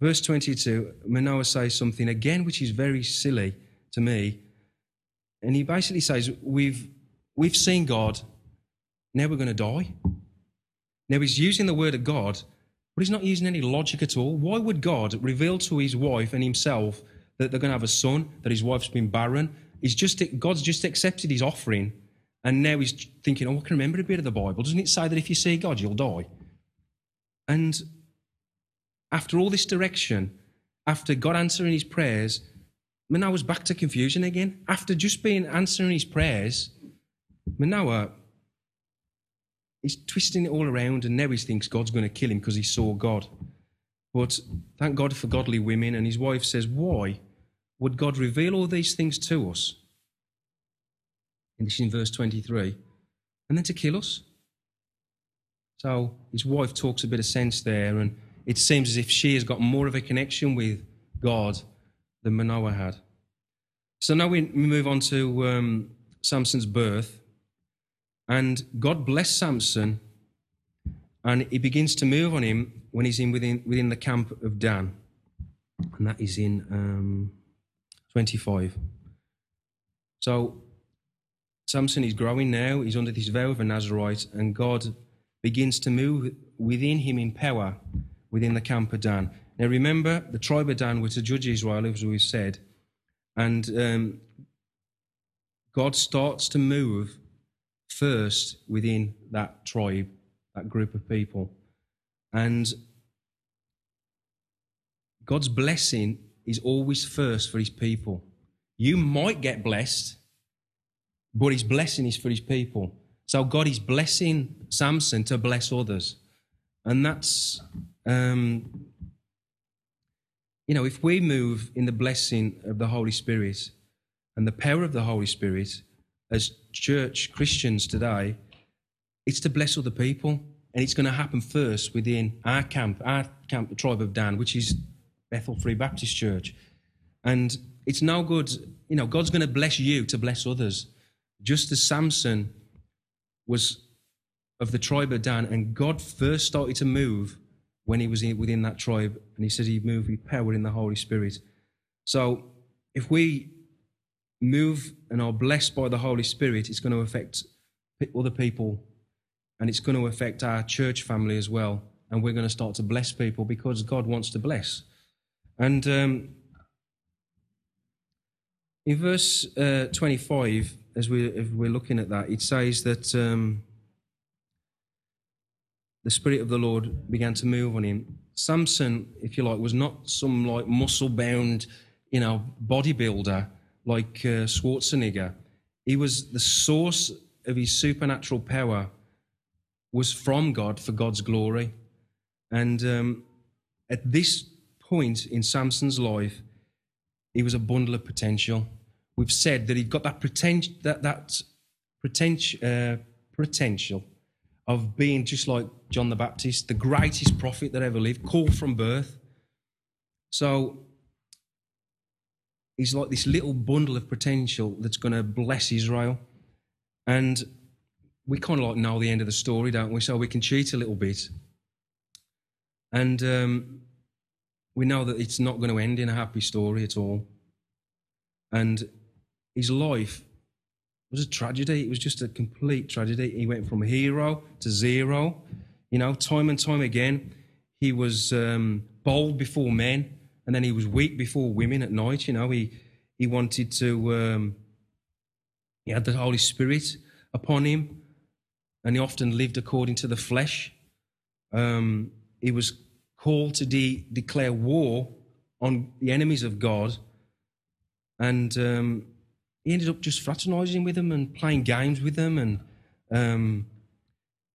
verse 22, Manoah says something again which is very silly to me. And he basically says, We've, we've seen God, now we're going to die. Now he's using the word of God but he's not using any logic at all. Why would God reveal to his wife and himself that they're going to have a son, that his wife's been barren? He's just, God's just accepted his offering, and now he's thinking, oh, I can remember a bit of the Bible. Doesn't it say that if you see God, you'll die? And after all this direction, after God answering his prayers, Manoah was back to confusion again. After just being answering his prayers, Manoah, he's twisting it all around, and now he thinks God's going to kill him because he saw God. But thank God for godly women. And his wife says, Why would God reveal all these things to us? This is in verse 23. And then to kill us? So his wife talks a bit of sense there, and it seems as if she has got more of a connection with God than Manoah had. So now we move on to um, Samson's birth. And God blessed Samson, and he begins to move on him when he's in within, within the camp of Dan. And that is in um, 25. So Samson is growing now. He's under this vow of a Nazarite, and God begins to move within him in power within the camp of Dan. Now remember, the tribe of Dan were to judge Israel, as we've said, and um, God starts to move first within that tribe, that group of people. And God's blessing is always first for his people. You might get blessed, but his blessing is for his people. So God is blessing Samson to bless others. And that's, um, you know, if we move in the blessing of the Holy Spirit and the power of the Holy Spirit as church Christians today, it's to bless other people. And it's going to happen first within our camp, our camp, the tribe of Dan, which is Bethel Free Baptist Church. And it's no good, you know, God's going to bless you to bless others. Just as Samson was of the tribe of Dan, and God first started to move when he was in, within that tribe, and he said he moved with power in the Holy Spirit. So if we move and are blessed by the Holy Spirit, it's going to affect other people, and it's going to affect our church family as well. And we're going to start to bless people because God wants to bless. And um, in verse uh, 25, as, we, as we're looking at that, it says that um, the Spirit of the Lord began to move on him. Samson, if you like, was not some like muscle bound, you know, bodybuilder like uh, Schwarzenegger. He was the source of his supernatural power was from God for God's glory. And um, at this point in Samson's life, he was a bundle of potential. We've said that he'd got that potential, that, that potential, uh, potential of being just like John the Baptist, the greatest prophet that ever lived, called from birth. So he's like this little bundle of potential that's going to bless Israel. And we kind of like know the end of the story, don't we? So we can cheat a little bit. And um, we know that it's not going to end in a happy story at all. And his life was a tragedy. It was just a complete tragedy. He went from hero to zero. You know, time and time again, he was um, bold before men, and then he was weak before women at night. You know, he he wanted to. Um, he had the Holy Spirit upon him, and he often lived according to the flesh. Um, he was called to de- declare war on the enemies of God, and um, he ended up just fraternizing with them and playing games with them, and um,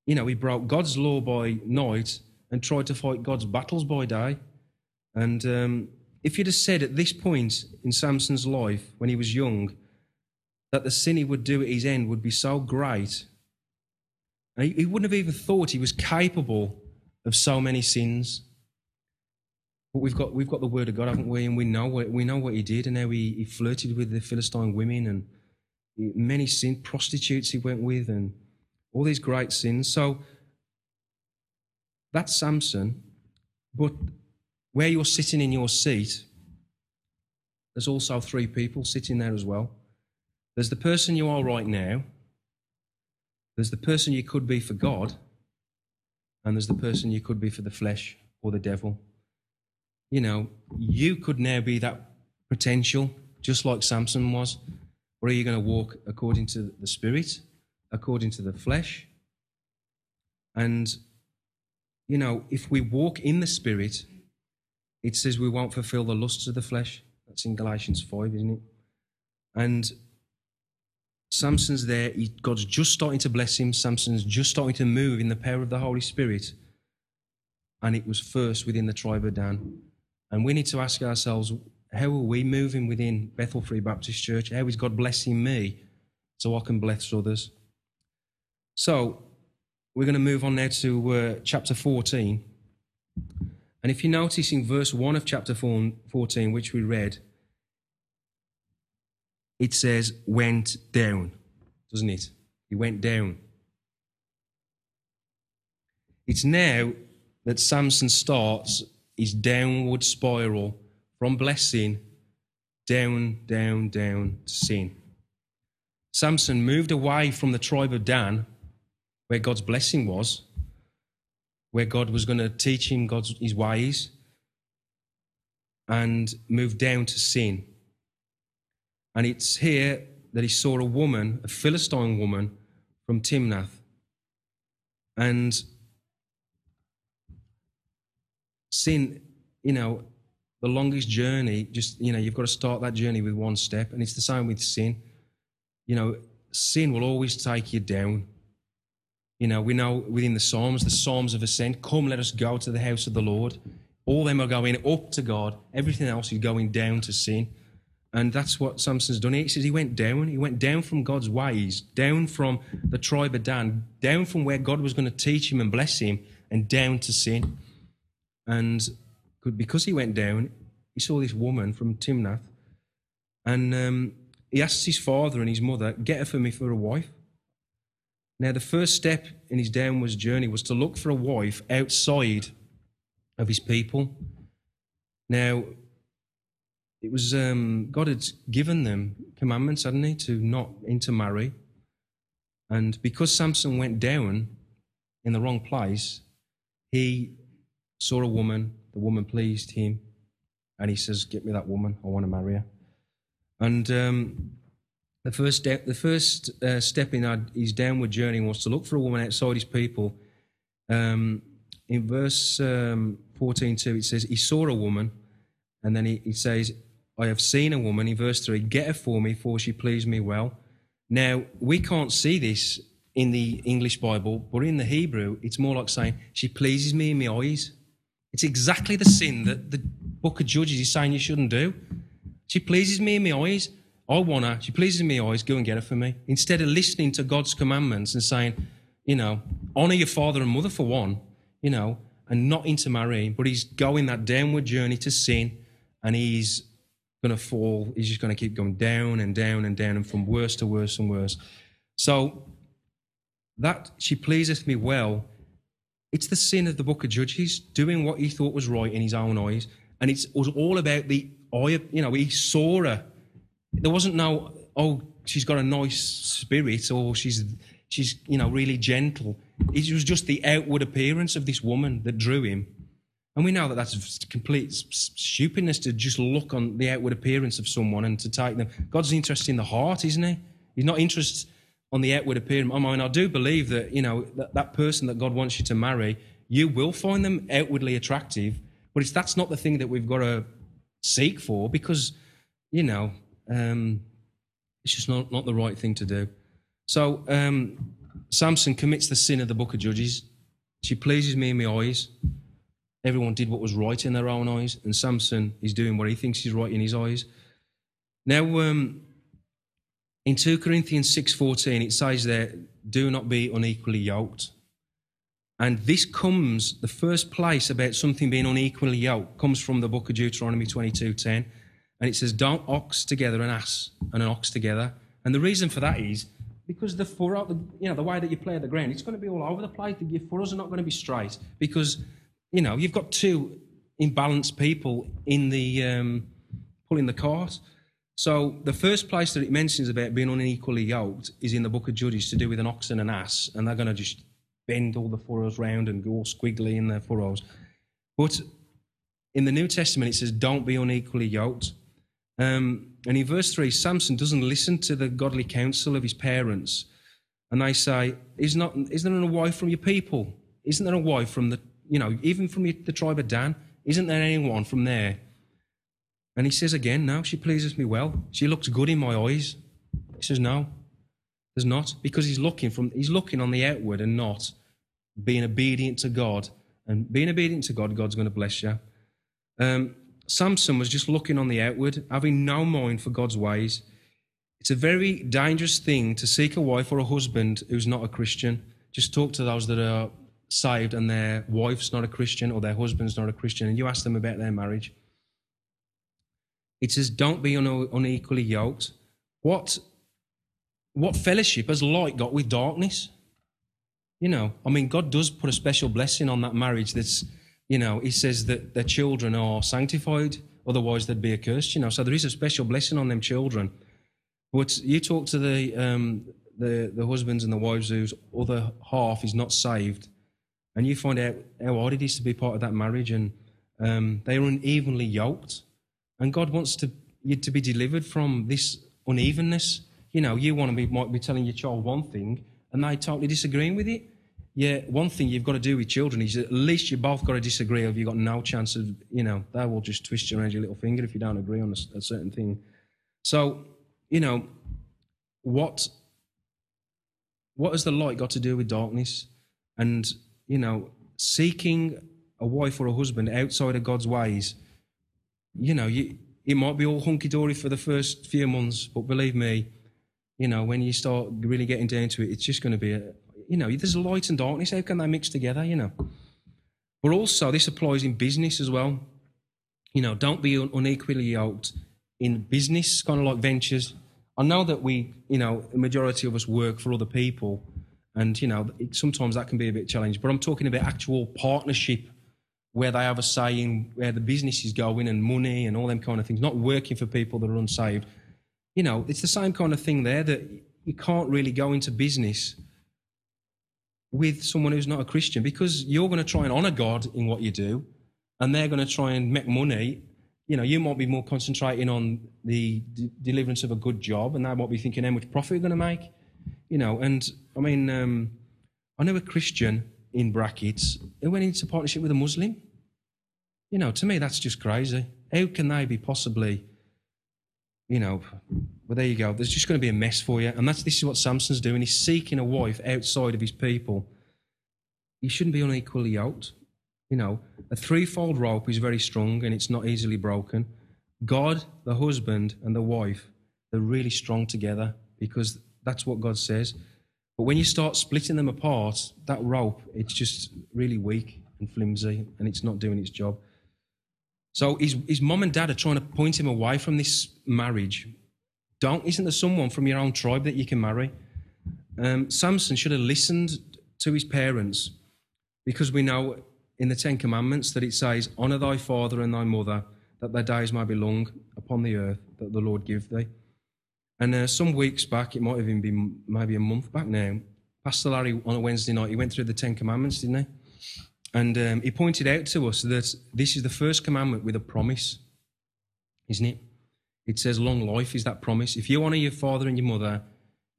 you know he broke God's law by night and tried to fight God's battles by day. And um, if you'd have said at this point in Samson's life, when he was young, that the sin he would do at his end would be so great, he, he wouldn't have even thought he was capable of so many sins. But we've got we've got the word of God, haven't we? And we know what we know what he did, and how he, he flirted with the Philistine women, and many sin prostitutes he went with, and all these great sins. So that's Samson. But where you're sitting in your seat, there's also three people sitting there as well. There's the person you are right now. There's the person you could be for God, and there's the person you could be for the flesh or the devil you know, you could now be that potential, just like Samson was. Or are you going to walk according to the Spirit, according to the flesh? And, you know, if we walk in the Spirit, it says we won't fulfill the lusts of the flesh. That's in Galatians 5, isn't it? And Samson's there. He, God's just starting to bless him. Samson's just starting to move in the power of the Holy Spirit. And it was first within the tribe of Dan. And we need to ask ourselves, how are we moving within Bethel Free Baptist Church? How is God blessing me so I can bless others? So, we're going to move on now to uh, chapter 14. And if you notice in verse 1 of chapter 14, which we read, it says, went down, doesn't it? He went down. It's now that Samson starts his downward spiral from blessing down, down, down to sin. Samson moved away from the tribe of Dan, where God's blessing was, where God was going to teach him God's his ways, and moved down to sin. And it's here that he saw a woman, a Philistine woman from Timnath. And sin, you know, the longest journey, just, you know, you've got to start that journey with one step. And it's the same with sin. You know, sin will always take you down. You know, we know within the Psalms, the Psalms of Ascent, come, let us go to the house of the Lord. All them are going up to God. Everything else is going down to sin. And that's what Samson's done. He says he went down. He went down from God's ways, down from the tribe of Dan, down from where God was going to teach him and bless him, and down to sin. And because he went down, he saw this woman from Timnath, and um, he asked his father and his mother, Get her for me for a wife. Now, the first step in his downwards journey was to look for a wife outside of his people. Now, it was um, God had given them commandments, hadn't He, to not intermarry. And because Samson went down in the wrong place, he saw a woman. The woman pleased him, and he says, "Get me that woman. I want to marry her." And um, the first step, the first uh, step in our, his downward journey was to look for a woman outside his people. Um, in verse um, 14, too, it says, He saw a woman, and then he, he says, I have seen a woman, in verse 3, get her for me, for she pleased me well. Now, we can't see this in the English Bible, but in the Hebrew, it's more like saying, She pleases me in my eyes. It's exactly the sin that the book of Judges is saying you shouldn't do. She pleases me in my eyes. I want her. She pleases me eyes. Go and get her for me. Instead of listening to God's commandments and saying, you know, honor your father and mother for one, you know, and not intermarrying, but he's going that downward journey to sin and he's going to fall. He's just going to keep going down and down and down and from worse to worse and worse. So that she pleaseth me well. It's the sin of the book of Judges, doing what he thought was right in his own eyes. And it was all about the eye, you know, he saw her there wasn't no, oh, she's got a nice spirit or she's, she's, you know, really gentle. It was just the outward appearance of this woman that drew him. And we know that that's complete stupidness to just look on the outward appearance of someone and to take them. God's interested in the heart, isn't he? He's not interested on the outward appearance. I mean, I do believe that, you know, that, that person that God wants you to marry, you will find them outwardly attractive, but it's, that's not the thing that we've got to seek for because, you know, um, it's just not, not the right thing to do. So um, Samson commits the sin of the book of Judges. She pleases me in my eyes. Everyone did what was right in their own eyes, and Samson is doing what he thinks is right in his eyes. Now, um, in 2 Corinthians 6.14, it says there, do not be unequally yoked. And this comes, the first place about something being unequally yoked comes from the book of Deuteronomy 22.10. And it says, don't ox together an ass and an ox together. And the reason for that is because the furrow, the, you know, the way that you play the ground, it's going to be all over the place. Your furrows are not going to be straight because, you know, you've got two imbalanced people in the um, pulling the cart. So the first place that it mentions about being unequally yoked is in the book of Judges to do with an ox and an ass, and they're going to just bend all the furrows round and go squiggly in their furrows. But in the New Testament, it says, "Don't be unequally yoked." Um, and in verse 3, Samson doesn't listen to the godly counsel of his parents. And they say, Is not, Isn't there a wife from your people? Isn't there a wife from the, you know, even from the tribe of Dan? Isn't there anyone from there? And he says again, No, she pleases me well. She looks good in my eyes. He says, No. There's not because he's looking from he's looking on the outward and not being obedient to God. And being obedient to God, God's going to bless you. Um, Samson was just looking on the outward, having no mind for God's ways. It's a very dangerous thing to seek a wife or a husband who's not a Christian. Just talk to those that are saved and their wife's not a Christian or their husband's not a Christian, and you ask them about their marriage. It says, don't be unequally yoked. What, what fellowship has light got with darkness? You know, I mean, God does put a special blessing on that marriage that's, you know, He says that their children are sanctified, otherwise they'd be accursed, you know. So there is a special blessing on them children. But you talk to the, um, the, the husbands and the wives whose other half is not saved, and you find out how hard it is to be part of that marriage, and um, they are unevenly yoked. And God wants to, you to be delivered from this unevenness. You know, you want to be, might be telling your child one thing and they totally disagreeing with it. Yeah, one thing you've got to do with children is at least you both got to disagree or you've got no chance of, you know, they will just twist you around your little finger if you don't agree on a, a certain thing. So, you know, what what has the light got to do with darkness? And, you know, seeking a wife or a husband outside of God's ways you know, you, it might be all hunky dory for the first few months, but believe me, you know, when you start really getting down to it, it's just going to be a, you know, there's light and darkness. How can they mix together, you know? But also, this applies in business as well. You know, don't be unequally yoked in business, kind of like ventures. I know that we, you know, a majority of us work for other people, and, you know, it, sometimes that can be a bit challenging, but I'm talking about actual partnership where they have a say in where the business is going and money and all them kind of things, not working for people that are unsaved. You know, it's the same kind of thing there that you can't really go into business with someone who's not a Christian because you're going to try and honor God in what you do and they're going to try and make money. You know, you might be more concentrating on the d- deliverance of a good job and they might be thinking how much profit you're going to make. You know, and I mean, um, I know a Christian in brackets, who went into partnership with a Muslim. You know, to me, that's just crazy. How can they be possibly, you know, well, there you go. There's just going to be a mess for you. And that's this is what Samson's doing. He's seeking a wife outside of his people. He shouldn't be unequally yoked. You know, a threefold rope is very strong and it's not easily broken. God, the husband, and the wife, they're really strong together because that's what God says. But when you start splitting them apart, that rope, it's just really weak and flimsy and it's not doing its job. So his, his mom and dad are trying to point him away from this marriage. Don't, isn't there someone from your own tribe that you can marry? Um, Samson should have listened to his parents because we know in the Ten Commandments that it says, Honour thy father and thy mother, that thy days may be long upon the earth that the Lord give thee. And uh, some weeks back, it might have even been maybe a month back now, Pastor Larry on a Wednesday night, he went through the Ten Commandments, didn't he? And um, he pointed out to us that this is the first commandment with a promise, isn't it? It says long life is that promise. If you honour your father and your mother,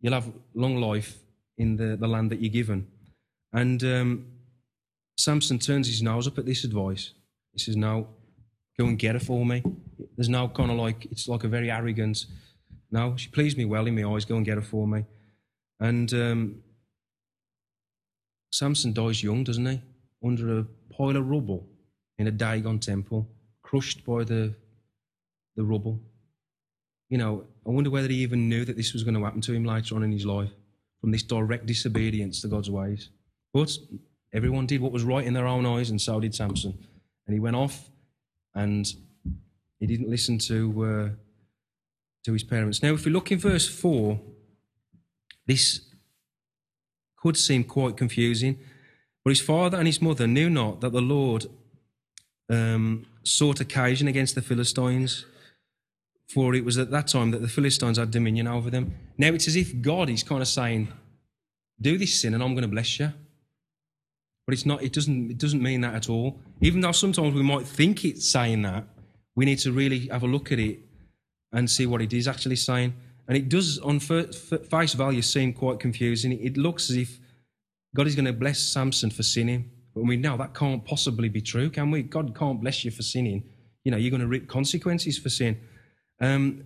you'll have long life in the, the land that you're given. And um, Samson turns his nose up at this advice. He says, No, go and get it for me. There's no kind of like, it's like a very arrogant, no, she pleased me well in my eyes. Go and get her for me. And um, Samson dies young, doesn't he? Under a pile of rubble in a Dagon temple, crushed by the, the rubble. You know, I wonder whether he even knew that this was going to happen to him later on in his life from this direct disobedience to God's ways. But everyone did what was right in their own eyes, and so did Samson. And he went off and he didn't listen to. Uh, to his parents. Now, if we look in verse 4, this could seem quite confusing. But his father and his mother knew not that the Lord um, sought occasion against the Philistines, for it was at that time that the Philistines had dominion over them. Now it's as if God is kind of saying, Do this sin and I'm going to bless you. But it's not, it doesn't, it doesn't mean that at all. Even though sometimes we might think it's saying that, we need to really have a look at it and see what it is actually saying. And it does, on face value, seem quite confusing. It looks as if God is going to bless Samson for sinning. But we know that can't possibly be true, can we? God can't bless you for sinning. You know, you're going to reap consequences for sin. Um,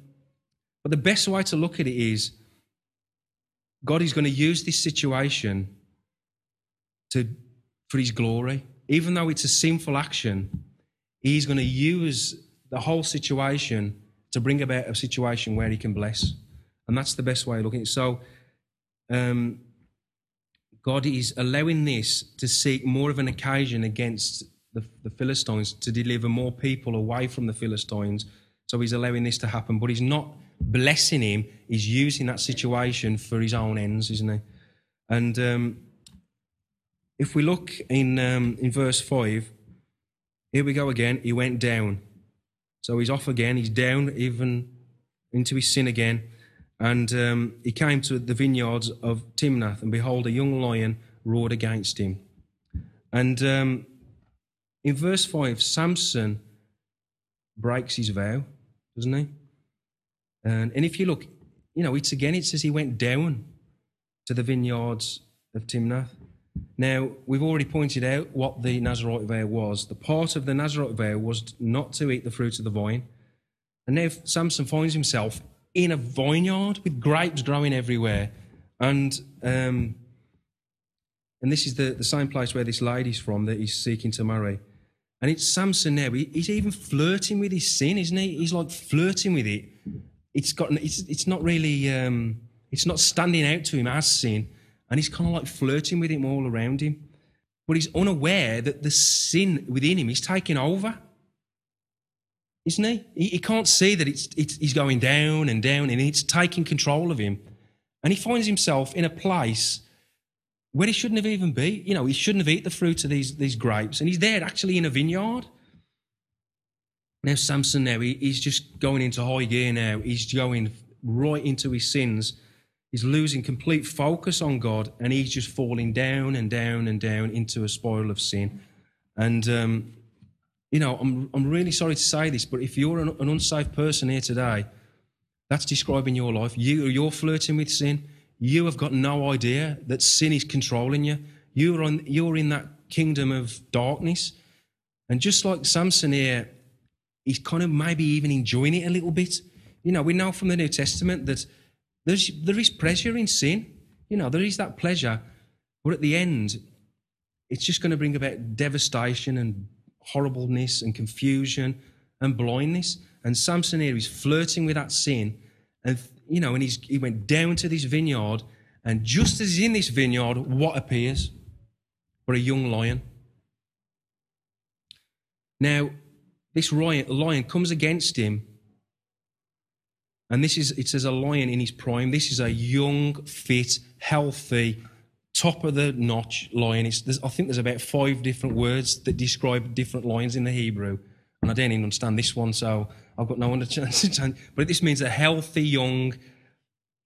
but the best way to look at it is God is going to use this situation to, for his glory. Even though it's a sinful action, he's going to use the whole situation to bring about a situation where he can bless. And that's the best way of looking at it. So, um, God is allowing this to seek more of an occasion against the, the, Philistines to deliver more people away from the Philistines. So he's allowing this to happen, but he's not blessing him. He's using that situation for his own ends, isn't he? And um, if we look in um, in verse five, here we go again. He went down, so he's off again. He's down even into his sin again. And um, he came to the vineyards of Timnath, and behold, a young lion roared against him. And um, in verse 5, Samson breaks his vow, doesn't he? And, and if you look, you know, it's again, it says he went down to the vineyards of Timnath. Now, we've already pointed out what the Nazarite vow was. The part of the Nazarite vow was not to eat the fruit of the vine. And now Samson finds himself in a vineyard with grapes growing everywhere. And um, and this is the, the same place where this lady's from that he's seeking to marry. And it's Samson now. He, he's even flirting with his sin, isn't he? He's like flirting with it. It's got it's it's not really um, it's not standing out to him as sin, and he's kind of like flirting with him all around him. But he's unaware that the sin within him is taking over isn't he? He, he can't see that it's, it's, he's going down and down and it's taking control of him. And he finds himself in a place where he shouldn't have even be. You know, he shouldn't have eaten the fruit of these, these grapes. And he's there actually in a vineyard. Now, Samson, now, he, he's just going into high gear now. He's going right into his sins. He's losing complete focus on God and he's just falling down and down and down into a spiral of sin. And um, you know, I'm, I'm really sorry to say this, but if you're an, an unsafe person here today, that's describing your life. You, you're flirting with sin. You have got no idea that sin is controlling you. You're, on, you're in that kingdom of darkness. And just like Samson here, he's kind of maybe even enjoying it a little bit. You know, we know from the New Testament that there's, there is pleasure in sin. You know, there is that pleasure. But at the end, it's just going to bring about devastation and horribleness and confusion and blindness. And Samson here is flirting with that sin. And, you know, and he's, he went down to this vineyard. And just as he's in this vineyard, what appears? But a young lion. Now, this lion comes against him. And this is, it says a lion in his prime. This is a young, fit, healthy, top of the notch lion. I think there's about five different words that describe different lions in the Hebrew. And I don't even understand this one, so I've got no understanding. But this means a healthy young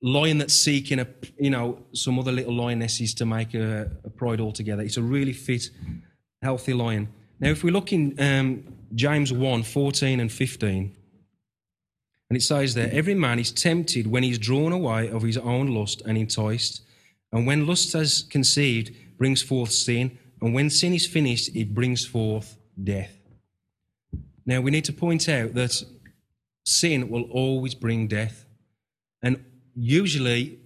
lion that's seeking a, you know, some other little lionesses to make a, a pride altogether. It's a really fit, healthy lion. Now, if we look in um, James 1 14 and 15, and it says there, every man is tempted when he's drawn away of his own lust and enticed. And when lust has conceived, brings forth sin. And when sin is finished, it brings forth death. Now, we need to point out that sin will always bring death. And usually,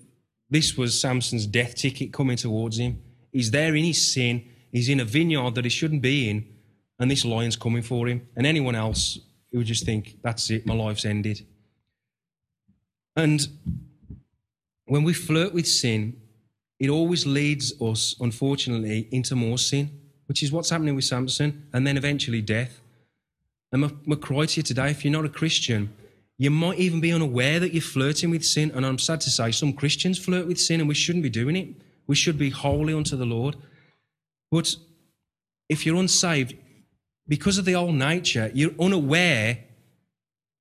this was Samson's death ticket coming towards him. He's there in his sin. He's in a vineyard that he shouldn't be in. And this lion's coming for him. And anyone else who would just think, that's it, my life's ended. And when we flirt with sin, it always leads us, unfortunately, into more sin, which is what's happening with Samson, and then eventually death. And to you today, if you're not a Christian, you might even be unaware that you're flirting with sin. And I'm sad to say, some Christians flirt with sin, and we shouldn't be doing it. We should be holy unto the Lord. But if you're unsaved, because of the old nature, you're unaware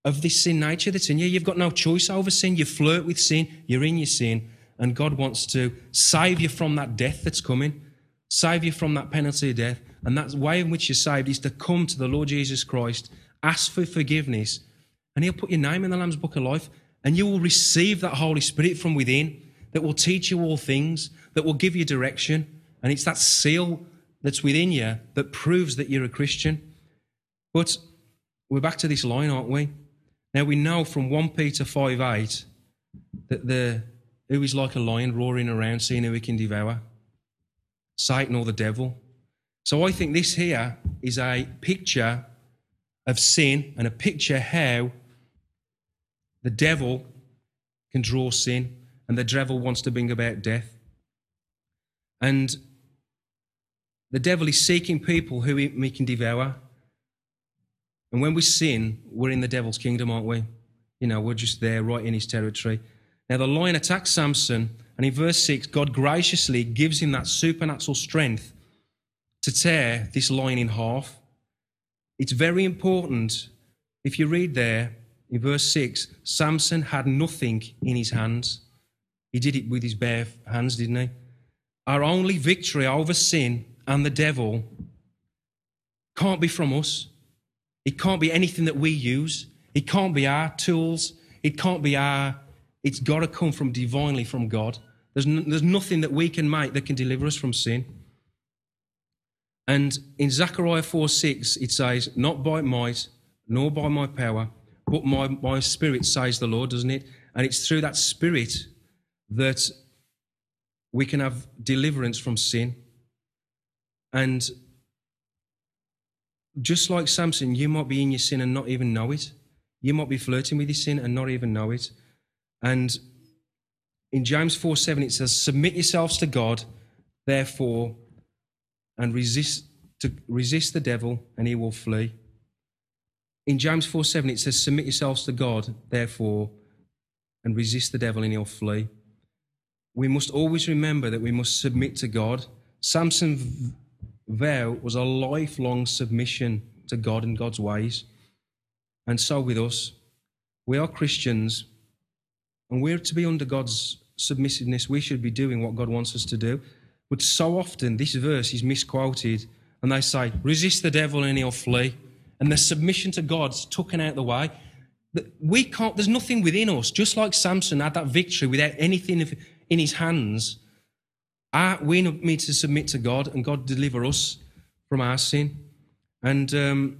of this sin nature that's in you. You've got no choice over sin. You flirt with sin, you're in your sin, and God wants to save you from that death that's coming, save you from that penalty of death. And that way in which you're saved is to come to the Lord Jesus Christ, ask for forgiveness, and He'll put your name in the Lamb's Book of Life, and you will receive that Holy Spirit from within that will teach you all things, that will give you direction. And it's that seal that's within you that proves that you're a Christian. But we're back to this line, aren't we? Now we know from 1 Peter 5 8 that the who is like a lion roaring around, seeing who he can devour. Satan or the devil. So I think this here is a picture of sin and a picture how the devil can draw sin and the devil wants to bring about death. And the devil is seeking people who he can devour. And when we sin, we're in the devil's kingdom, aren't we? You know, we're just there right in his territory. Now, the lion attacks Samson, and in verse 6, God graciously gives him that supernatural strength to tear this lion in half. It's very important. If you read there in verse 6, Samson had nothing in his hands. He did it with his bare hands, didn't he? Our only victory over sin and the devil can't be from us. It can't be anything that we use. It can't be our tools. It can't be our. It's got to come from divinely from God. There's, there's nothing that we can make that can deliver us from sin. And in Zechariah 4 6, it says, Not by might, nor by my power, but my, my spirit, says the Lord, doesn't it? And it's through that spirit that we can have deliverance from sin. And just like Samson, you might be in your sin and not even know it. You might be flirting with your sin and not even know it. And in James 4 7, it says, Submit yourselves to God, therefore, and resist, to, resist the devil, and he will flee. In James 4 7, it says, Submit yourselves to God, therefore, and resist the devil, and he'll flee. We must always remember that we must submit to God. Samson's vow was a lifelong submission to God and God's ways. And so with us, we are Christians, and we're to be under God's submissiveness. We should be doing what God wants us to do. But so often, this verse is misquoted, and they say, resist the devil and he'll flee. And the submission to God's taken out the way. We can't, there's nothing within us, just like Samson had that victory without anything in his hands. We need to submit to God, and God deliver us from our sin. And um,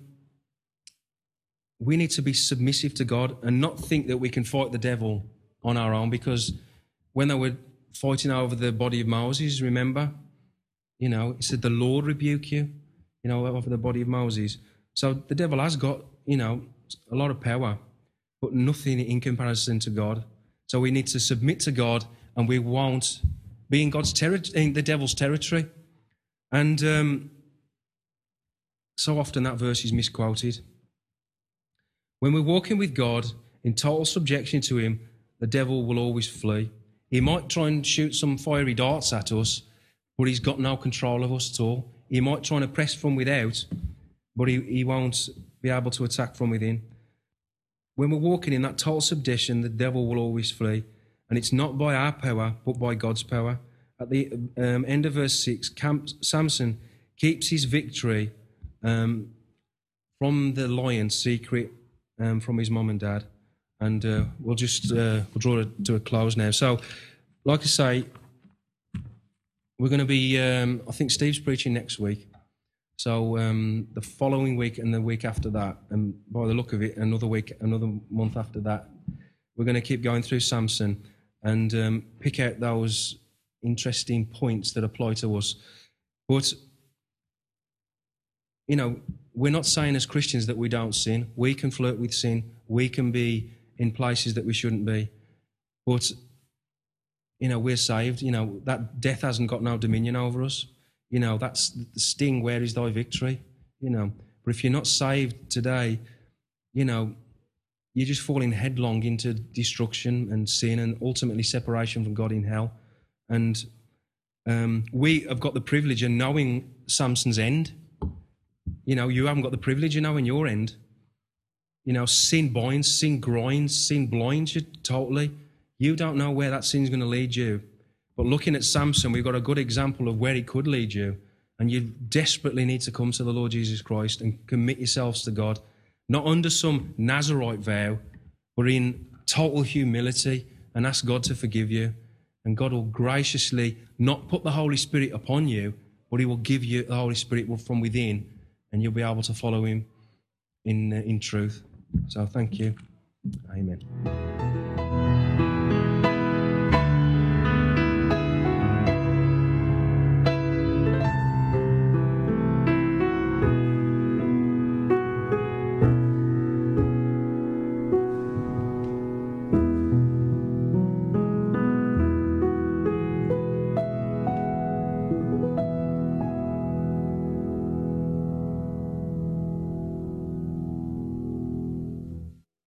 we need to be submissive to God and not think that we can fight the devil on our own because when they were fighting over the body of Moses, remember? You know, he said, The Lord rebuke you, you know, over the body of Moses. So the devil has got, you know, a lot of power, but nothing in comparison to God. So we need to submit to God and we won't be in God's territory, in the devil's territory. And um, so often that verse is misquoted. When we're walking with God in total subjection to Him, the devil will always flee. He might try and shoot some fiery darts at us, but he's got no control of us at all. He might try and oppress from without, but he, he won't be able to attack from within. When we're walking in that total submission, the devil will always flee. And it's not by our power, but by God's power. At the um, end of verse 6, Camp, Samson keeps his victory um, from the lion secret um, from his mom and dad and uh, we'll just uh, we'll draw it to a close now. So, like I say, we're going to be. Um, I think Steve's preaching next week. So um, the following week and the week after that, and by the look of it, another week, another month after that, we're going to keep going through Samson and um, pick out those interesting points that apply to us. But you know, we're not saying as Christians that we don't sin. We can flirt with sin. We can be in places that we shouldn't be. But, you know, we're saved. You know, that death hasn't got no dominion over us. You know, that's the sting. Where is thy victory? You know, but if you're not saved today, you know, you're just falling headlong into destruction and sin and ultimately separation from God in hell. And um, we have got the privilege of knowing Samson's end. You know, you haven't got the privilege of knowing your end. You know, sin binds, sin grinds, sin blinds you totally. You don't know where that sin's going to lead you. But looking at Samson, we've got a good example of where it could lead you. And you desperately need to come to the Lord Jesus Christ and commit yourselves to God, not under some Nazarite vow, but in total humility and ask God to forgive you. And God will graciously not put the Holy Spirit upon you, but He will give you the Holy Spirit from within, and you'll be able to follow Him in, uh, in truth. So thank you. Amen.